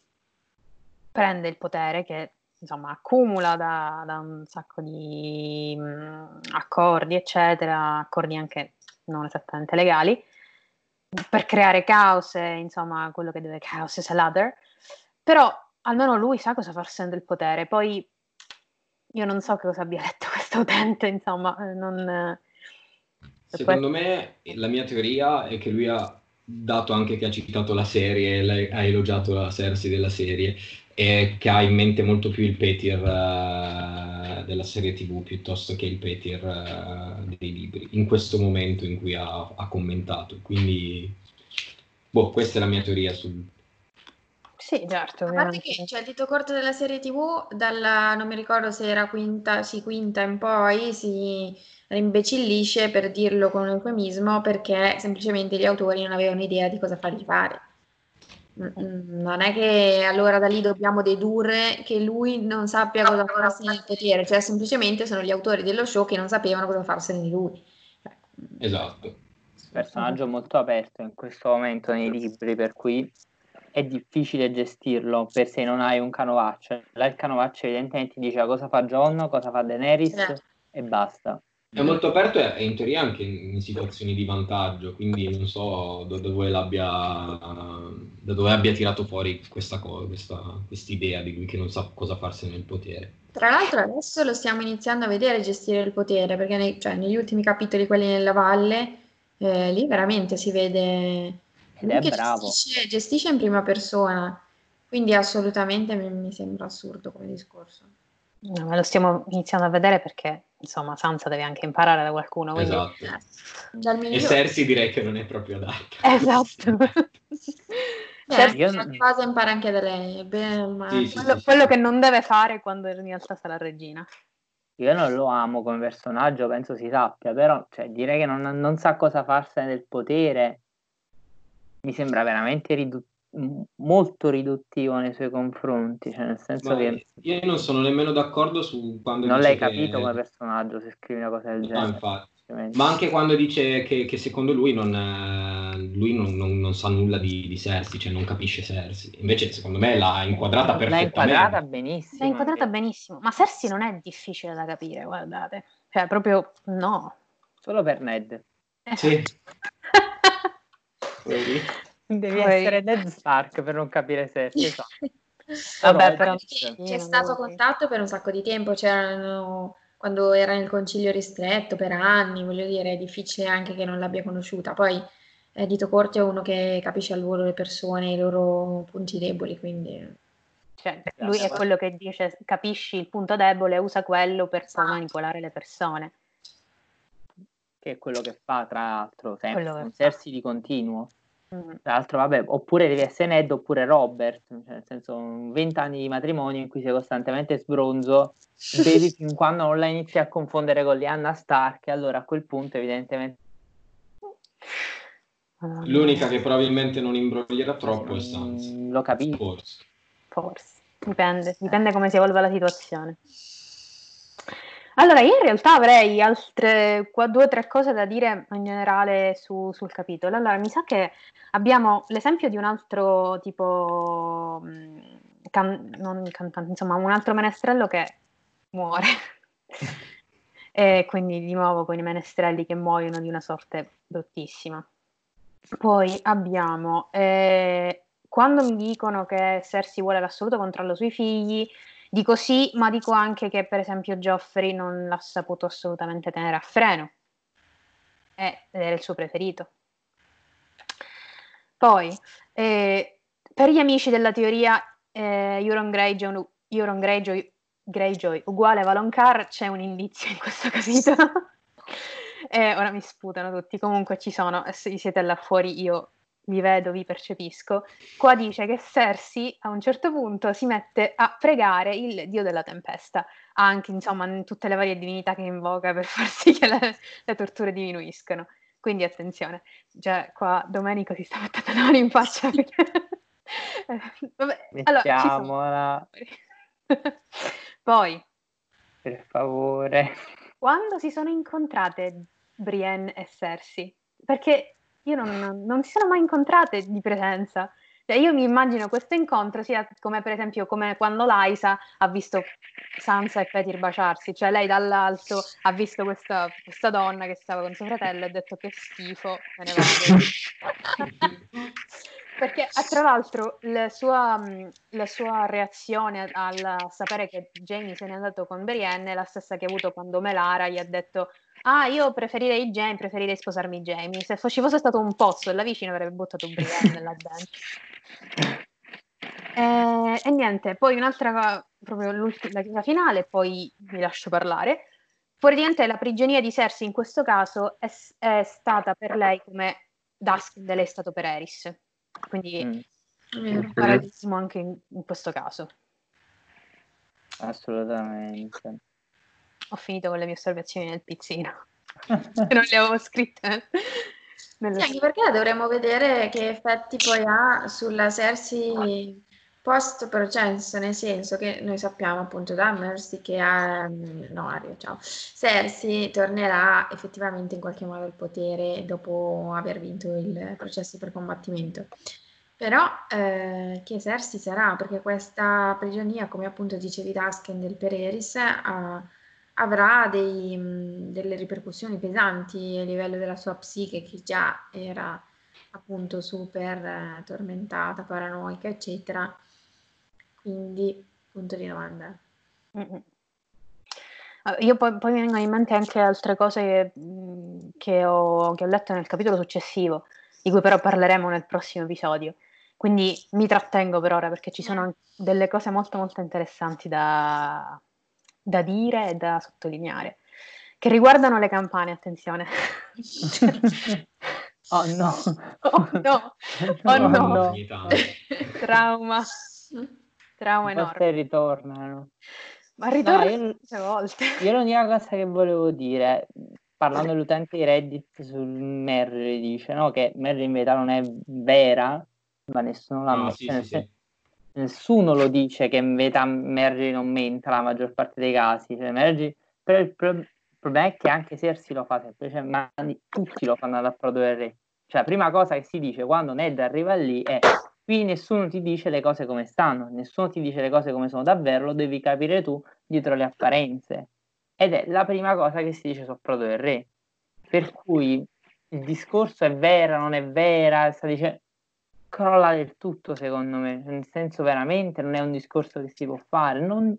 [SPEAKER 1] prende il potere che insomma accumula da, da un sacco di mh, mm, accordi, eccetera, accordi anche non esattamente legali, per creare caos, insomma quello che deve caos is a ladder, però almeno lui sa cosa farsene del potere. Poi io non so che cosa abbia letto questo utente, insomma, eh, non... Eh,
[SPEAKER 2] Secondo me la mia teoria è che lui ha dato anche che ha citato la serie, ha elogiato la Cersei della serie e che ha in mente molto più il Petir uh, della serie tv piuttosto che il Petir uh, dei libri, in questo momento in cui ha, ha commentato. Quindi, boh, questa è la mia teoria sul,
[SPEAKER 1] sì, certo.
[SPEAKER 3] A parte che cioè, il dito corto della serie TV, dalla, non mi ricordo se era quinta, sì, quinta in poi, si rimbecillisce per dirlo con un eufemismo perché semplicemente gli autori non avevano idea di cosa fargli fare. Non è che allora da lì dobbiamo dedurre che lui non sappia cosa farsene del potere, cioè semplicemente sono gli autori dello show che non sapevano cosa farsene di lui.
[SPEAKER 2] Esatto.
[SPEAKER 4] Personaggio molto aperto in questo momento nei libri, per cui è difficile gestirlo per se non hai un canovaccio. Là il canovaccio evidentemente dice cosa fa John, cosa fa Daenerys eh. e basta.
[SPEAKER 2] È molto aperto e in teoria anche in situazioni di vantaggio, quindi non so da dove, l'abbia, da dove abbia tirato fuori questa cosa, questa idea di lui che non sa cosa farsi nel potere.
[SPEAKER 3] Tra l'altro adesso lo stiamo iniziando a vedere gestire il potere, perché nei, cioè, negli ultimi capitoli, quelli nella valle, eh, lì veramente si vede
[SPEAKER 4] ed è bravo.
[SPEAKER 3] Gestisce, gestisce, in prima persona, quindi assolutamente mi, mi sembra assurdo come discorso.
[SPEAKER 1] No, ma lo stiamo iniziando a vedere perché insomma Sansa deve anche imparare da qualcuno. Quindi...
[SPEAKER 2] Esatto. Eh, e Cersei direi che non è proprio adatta.
[SPEAKER 1] Esatto.
[SPEAKER 3] eh, io... qualcosa impara anche da lei, bene,
[SPEAKER 1] sì, sì, quello, sì, quello che non deve fare quando in realtà sarà regina.
[SPEAKER 4] Io non lo amo come personaggio, penso si sappia, però cioè, direi che non, non sa cosa farsene del potere mi sembra veramente riduttivo molto riduttivo nei suoi confronti, cioè nel senso Ma che
[SPEAKER 2] io non sono nemmeno d'accordo su quando
[SPEAKER 4] non l'hai capito che... come personaggio se scrivi una cosa del no, genere.
[SPEAKER 2] Infatti. Ma anche quando dice che, che secondo lui non, lui non, non, non sa nulla di, di, Cersei, cioè non capisce Cersei. Invece secondo me l'ha inquadrata perfettamente.
[SPEAKER 4] L'ha inquadrata benissimo.
[SPEAKER 1] L'ha inquadrata benissimo. Ma Cersei non è difficile da capire, guardate. Cioè proprio no.
[SPEAKER 4] Solo per Ned.
[SPEAKER 2] Sì.
[SPEAKER 4] Devi Poi... essere Ned Stark per non capire se sa.
[SPEAKER 3] Vabbè, però c'è stato contatto per un sacco di tempo, c'erano quando era nel concilio ristretto per anni, voglio dire, è difficile anche che non l'abbia conosciuta. Poi eh, Dito Corti è uno che capisce al volo le persone, i loro punti deboli, quindi...
[SPEAKER 1] Cioè, lui è quello che dice capisci il punto debole, usa quello per esatto. manipolare le persone.
[SPEAKER 4] Che è quello che fa, tra l'altro, sempre, Cersei di continuo. Mm. Tra l'altro, vabbè, oppure devi essere Ned oppure Robert, cioè nel senso, 20 anni di matrimonio in cui sei costantemente sbronzo, vedi fin quando non la inizi a confondere con Lianna Stark, allora a quel punto evidentemente...
[SPEAKER 2] L'unica che probabilmente non imbroglierà troppo è Sansa.
[SPEAKER 4] Mm, lo capisco.
[SPEAKER 1] Forse. Forse. Dipende, dipende come si evolve la situazione. Allora, io in realtà avrei altre qua, due o tre cose da dire in generale su, sul capitolo. Allora, mi sa che abbiamo l'esempio di un altro tipo, mm, can, non cantante, insomma, un altro menestrello che muore. e quindi di nuovo con i menestrelli che muoiono di una sorte bruttissima. Poi abbiamo, eh, quando mi dicono che Cersei vuole l'assoluto controllo sui figli, Dico sì, ma dico anche che per esempio Geoffrey non l'ha saputo assolutamente tenere a freno ed era il suo preferito. Poi, eh, per gli amici della teoria eh, Euron Greyjoy, Euron Greyjoy, Greyjoy uguale Valonqar, c'è un indizio in questo capitolo. e ora mi sputano tutti, comunque ci sono, se siete là fuori io vi vedo, vi percepisco, qua dice che Cersei a un certo punto si mette a pregare il dio della tempesta, anche insomma in tutte le varie divinità che invoca per far sì che le, le torture diminuiscano. Quindi attenzione, già qua Domenico si sta mettendo le mani in faccia.
[SPEAKER 4] Vabbè, Mettiamola.
[SPEAKER 1] Allora, Poi,
[SPEAKER 4] per favore,
[SPEAKER 1] quando si sono incontrate Brienne e Cersei? Perché io non, non si sono mai incontrate di presenza. Cioè, io mi immagino questo incontro sia come per esempio come quando Laisa ha visto Sansa e Petir baciarsi, cioè lei dall'alto ha visto questa, questa donna che stava con suo fratello e ha detto che schifo, me ne vado. Perché eh, tra l'altro la sua, la sua, reazione al sapere che Jamie se n'è andato con Brienne è la stessa che ha avuto quando Melara gli ha detto Ah, io preferirei Jamie, preferirei sposarmi Jamie. Se ci fosse stato un pozzo là vicino avrebbe buttato Brienne là dentro. E, e, niente, poi un'altra cosa, proprio l'ultima, la finale, poi vi lascio parlare. Praticamente la prigionia di Cersei in questo caso è, è stata per lei come Duskendale è stato per Eris. Quindi mm. un parallelismo anche in, in questo caso.
[SPEAKER 4] Assolutamente
[SPEAKER 1] ho finito con le mie osservazioni nel pizzino. non le avevo scritte.
[SPEAKER 3] Sì, anche perché dovremmo vedere che effetti poi ha sulla Cersei post processo, nel senso che noi sappiamo appunto da Mercy che ha, no Aria, ciao, Cersei tornerà effettivamente in qualche modo al potere dopo aver vinto il processo per combattimento. Però eh, che Cersei sarà? Perché questa prigionia, come appunto dicevi Dasken del Pereris, ha avrà dei, delle ripercussioni pesanti a livello della sua psiche che già era appunto super eh, tormentata, paranoica, eccetera. Quindi, punto di domanda.
[SPEAKER 1] Mm-hmm. Io poi, poi, mi vengono in mente anche altre cose che, che, ho, che ho letto nel capitolo successivo, di cui però parleremo nel prossimo episodio. Quindi mi trattengo per ora perché ci sono delle cose molto molto interessanti da, da dire e da sottolineare, che riguardano le campane, attenzione.
[SPEAKER 4] oh no.
[SPEAKER 1] Oh no. Oh no. no. Trauma. Trauma enorme.
[SPEAKER 4] Forse ritornano.
[SPEAKER 1] Ma ritornano no, volte.
[SPEAKER 4] Io l'unica cosa che volevo dire, parlando dell'utente di Reddit sul Merry, dice no, che Merry in verità non è vera, ma nessuno l'ha no, messo. Sì, sì, sì nessuno lo dice che in verità Mergy non menta la maggior parte dei casi. Cioè, Mergy, però il, pro- il, problema è che anche Cersei lo fa sempre, cioè, ma tutti lo fanno ad approdo del re. Cioè, la prima cosa che si dice quando Ned arriva lì è qui nessuno ti dice le cose come stanno, nessuno ti dice le cose come sono davvero, lo devi capire tu dietro le apparenze. Ed è la prima cosa che si dice su approdo del re. Per cui il discorso è vera, non è vera, sta dicendo crolla del tutto, secondo me. Nel senso, veramente non è un discorso che si può fare. Non,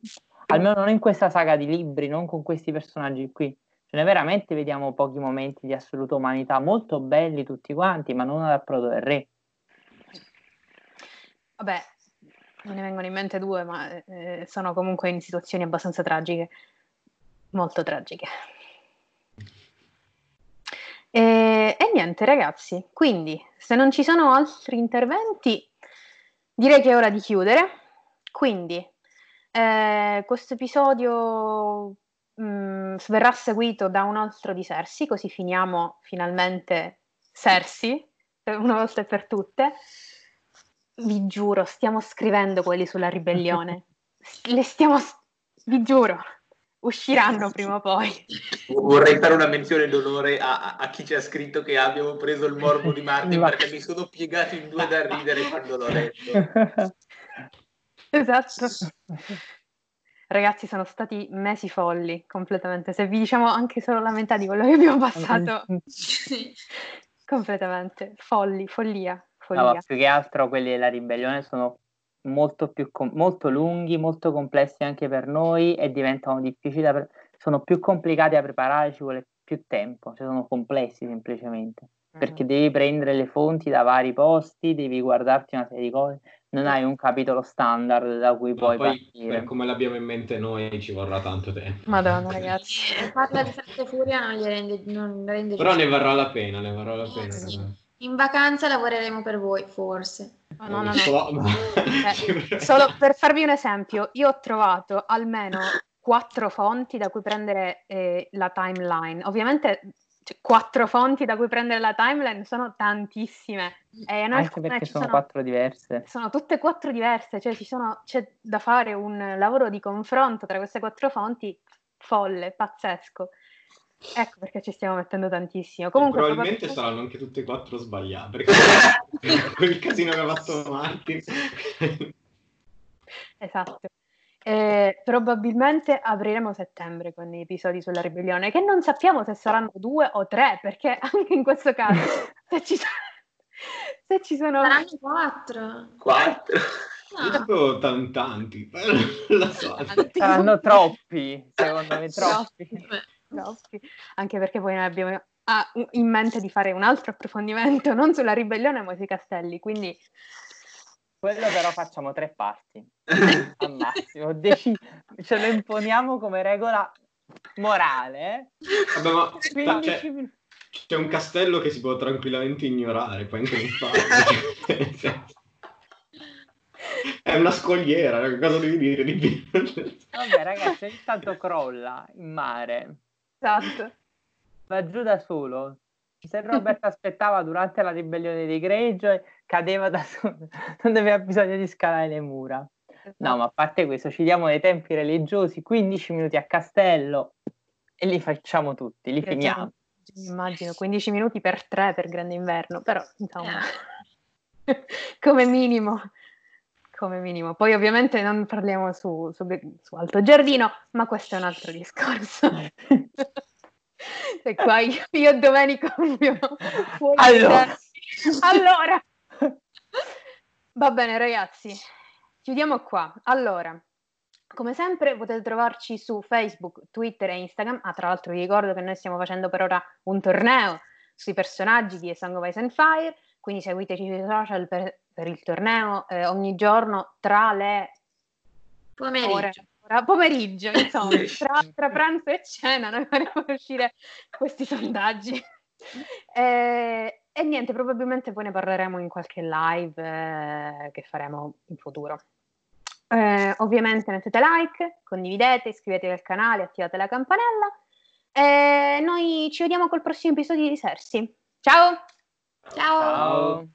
[SPEAKER 4] almeno non in questa saga di libri, non con questi personaggi qui. Ce ne veramente vediamo pochi momenti di assoluta umanità, molto belli tutti quanti, ma non ad approdo del re.
[SPEAKER 1] Vabbè, me ne vengono in mente due, ma eh, sono comunque in situazioni abbastanza tragiche, molto tragiche. E, e, niente ragazzi, quindi se non ci sono altri interventi direi che è ora di chiudere. Quindi eh, questo episodio mh, mm, verrà seguito da un altro di Sersi, così finiamo finalmente Sersi, una volta e per tutte. Vi giuro, stiamo scrivendo quelli sulla ribellione. Le stiamo, vi giuro, usciranno prima o poi.
[SPEAKER 5] Vorrei fare una menzione d'onore a, a, a chi ci ha scritto che abbiamo preso il morbo di Martin perché mi sono piegato in due da ridere quando l'ho letto.
[SPEAKER 1] Esatto. Ragazzi, sono stati mesi folli, completamente. Se vi diciamo anche solo la metà di quello che abbiamo passato, completamente folli, follia, follia.
[SPEAKER 4] No, più che altro quelli della ribellione sono molto più com- molto lunghi, molto complessi anche per noi e diventano difficili da pre- sono più complicati da preparare, ci vuole più tempo, cioè sono complessi semplicemente, perché devi prendere le fonti da vari posti, devi guardarti una serie di cose, non hai un capitolo standard da cui puoi poi, partire.
[SPEAKER 2] Per come l'abbiamo in mente noi ci vorrà tanto tempo.
[SPEAKER 1] Madonna ragazzi.
[SPEAKER 3] Farla di e furia non gli rende, non rende
[SPEAKER 2] Però ne varrà la pena, ne varrà la pena. Eh,
[SPEAKER 3] in vacanza lavoreremo per voi, forse.
[SPEAKER 1] Oh, no, no, no. eh, solo per farvi un esempio, io ho trovato almeno quattro fonti da cui prendere eh, la timeline. Ovviamente cioè, quattro fonti da cui prendere la timeline sono tantissime.
[SPEAKER 4] E Anche perché sono, sono, quattro diverse.
[SPEAKER 1] Sono tutte quattro diverse, cioè sono, c'è da fare un lavoro di confronto tra queste quattro fonti folle, pazzesco. Ecco perché ci stiamo mettendo tantissimo. Comunque,
[SPEAKER 2] probabilmente proprio... saranno anche tutte e quattro sbagliate, perché quel casino che ha fatto Martin.
[SPEAKER 1] esatto. Eh, probabilmente apriremo settembre con gli episodi sulla ribellione, che non sappiamo se saranno due o tre, perché anche in questo caso, se ci, se ci sono...
[SPEAKER 3] Saranno quattro.
[SPEAKER 5] Quattro.
[SPEAKER 2] Sapevo tan- tanti, so.
[SPEAKER 4] Saranno troppi, secondo me troppi.
[SPEAKER 1] Troppi. Anche perché poi noi abbiamo in mente di fare un altro approfondimento, non sulla ribellione ma sui castelli, quindi
[SPEAKER 4] quello però facciamo tre parti al massimo. Deci- ce lo imponiamo come regola morale.
[SPEAKER 2] Vabbè, ma 15... c'è, c'è, un castello che si può tranquillamente ignorare, poi anche non fare. È una scogliera, cosa devi dire di più?
[SPEAKER 4] Vabbè, ragazzi, ogni tanto crolla in mare.
[SPEAKER 1] Esatto.
[SPEAKER 4] Va giù da solo, se Robert aspettava durante la ribellione dei Greyjoy, cadeva da solo, non aveva bisogno di scalare le mura. No, ma a parte questo, ci diamo dei tempi religiosi, 15 minuti a castello e li facciamo tutti, li finiamo.
[SPEAKER 1] Immagino 15 minuti per tre per grande inverno, però insomma, come minimo, come minimo. Poi ovviamente non parliamo su, su, su Alto Giardino, ma questo è un altro discorso. E qua io, io e Domenico
[SPEAKER 4] allora.
[SPEAKER 1] allora. Va bene ragazzi, chiudiamo qua. Allora, come sempre potete trovarci su Facebook, Twitter e Instagram. Ah, tra l'altro vi ricordo che noi stiamo facendo per ora un torneo sui personaggi di A Song of Ice and Fire, quindi seguiteci sui social per, per il torneo eh, ogni giorno tra le
[SPEAKER 3] pomeriggio. ore
[SPEAKER 1] ora, pomeriggio, insomma, tra, tra, pranzo e cena noi faremo uscire questi sondaggi. E, e, niente, probabilmente poi ne parleremo in qualche live eh, che faremo in futuro. Eh, ovviamente mettete like, condividete, iscrivetevi al canale, attivate la campanella e noi ci vediamo col prossimo episodio di Sersi. Ciao!
[SPEAKER 3] 加油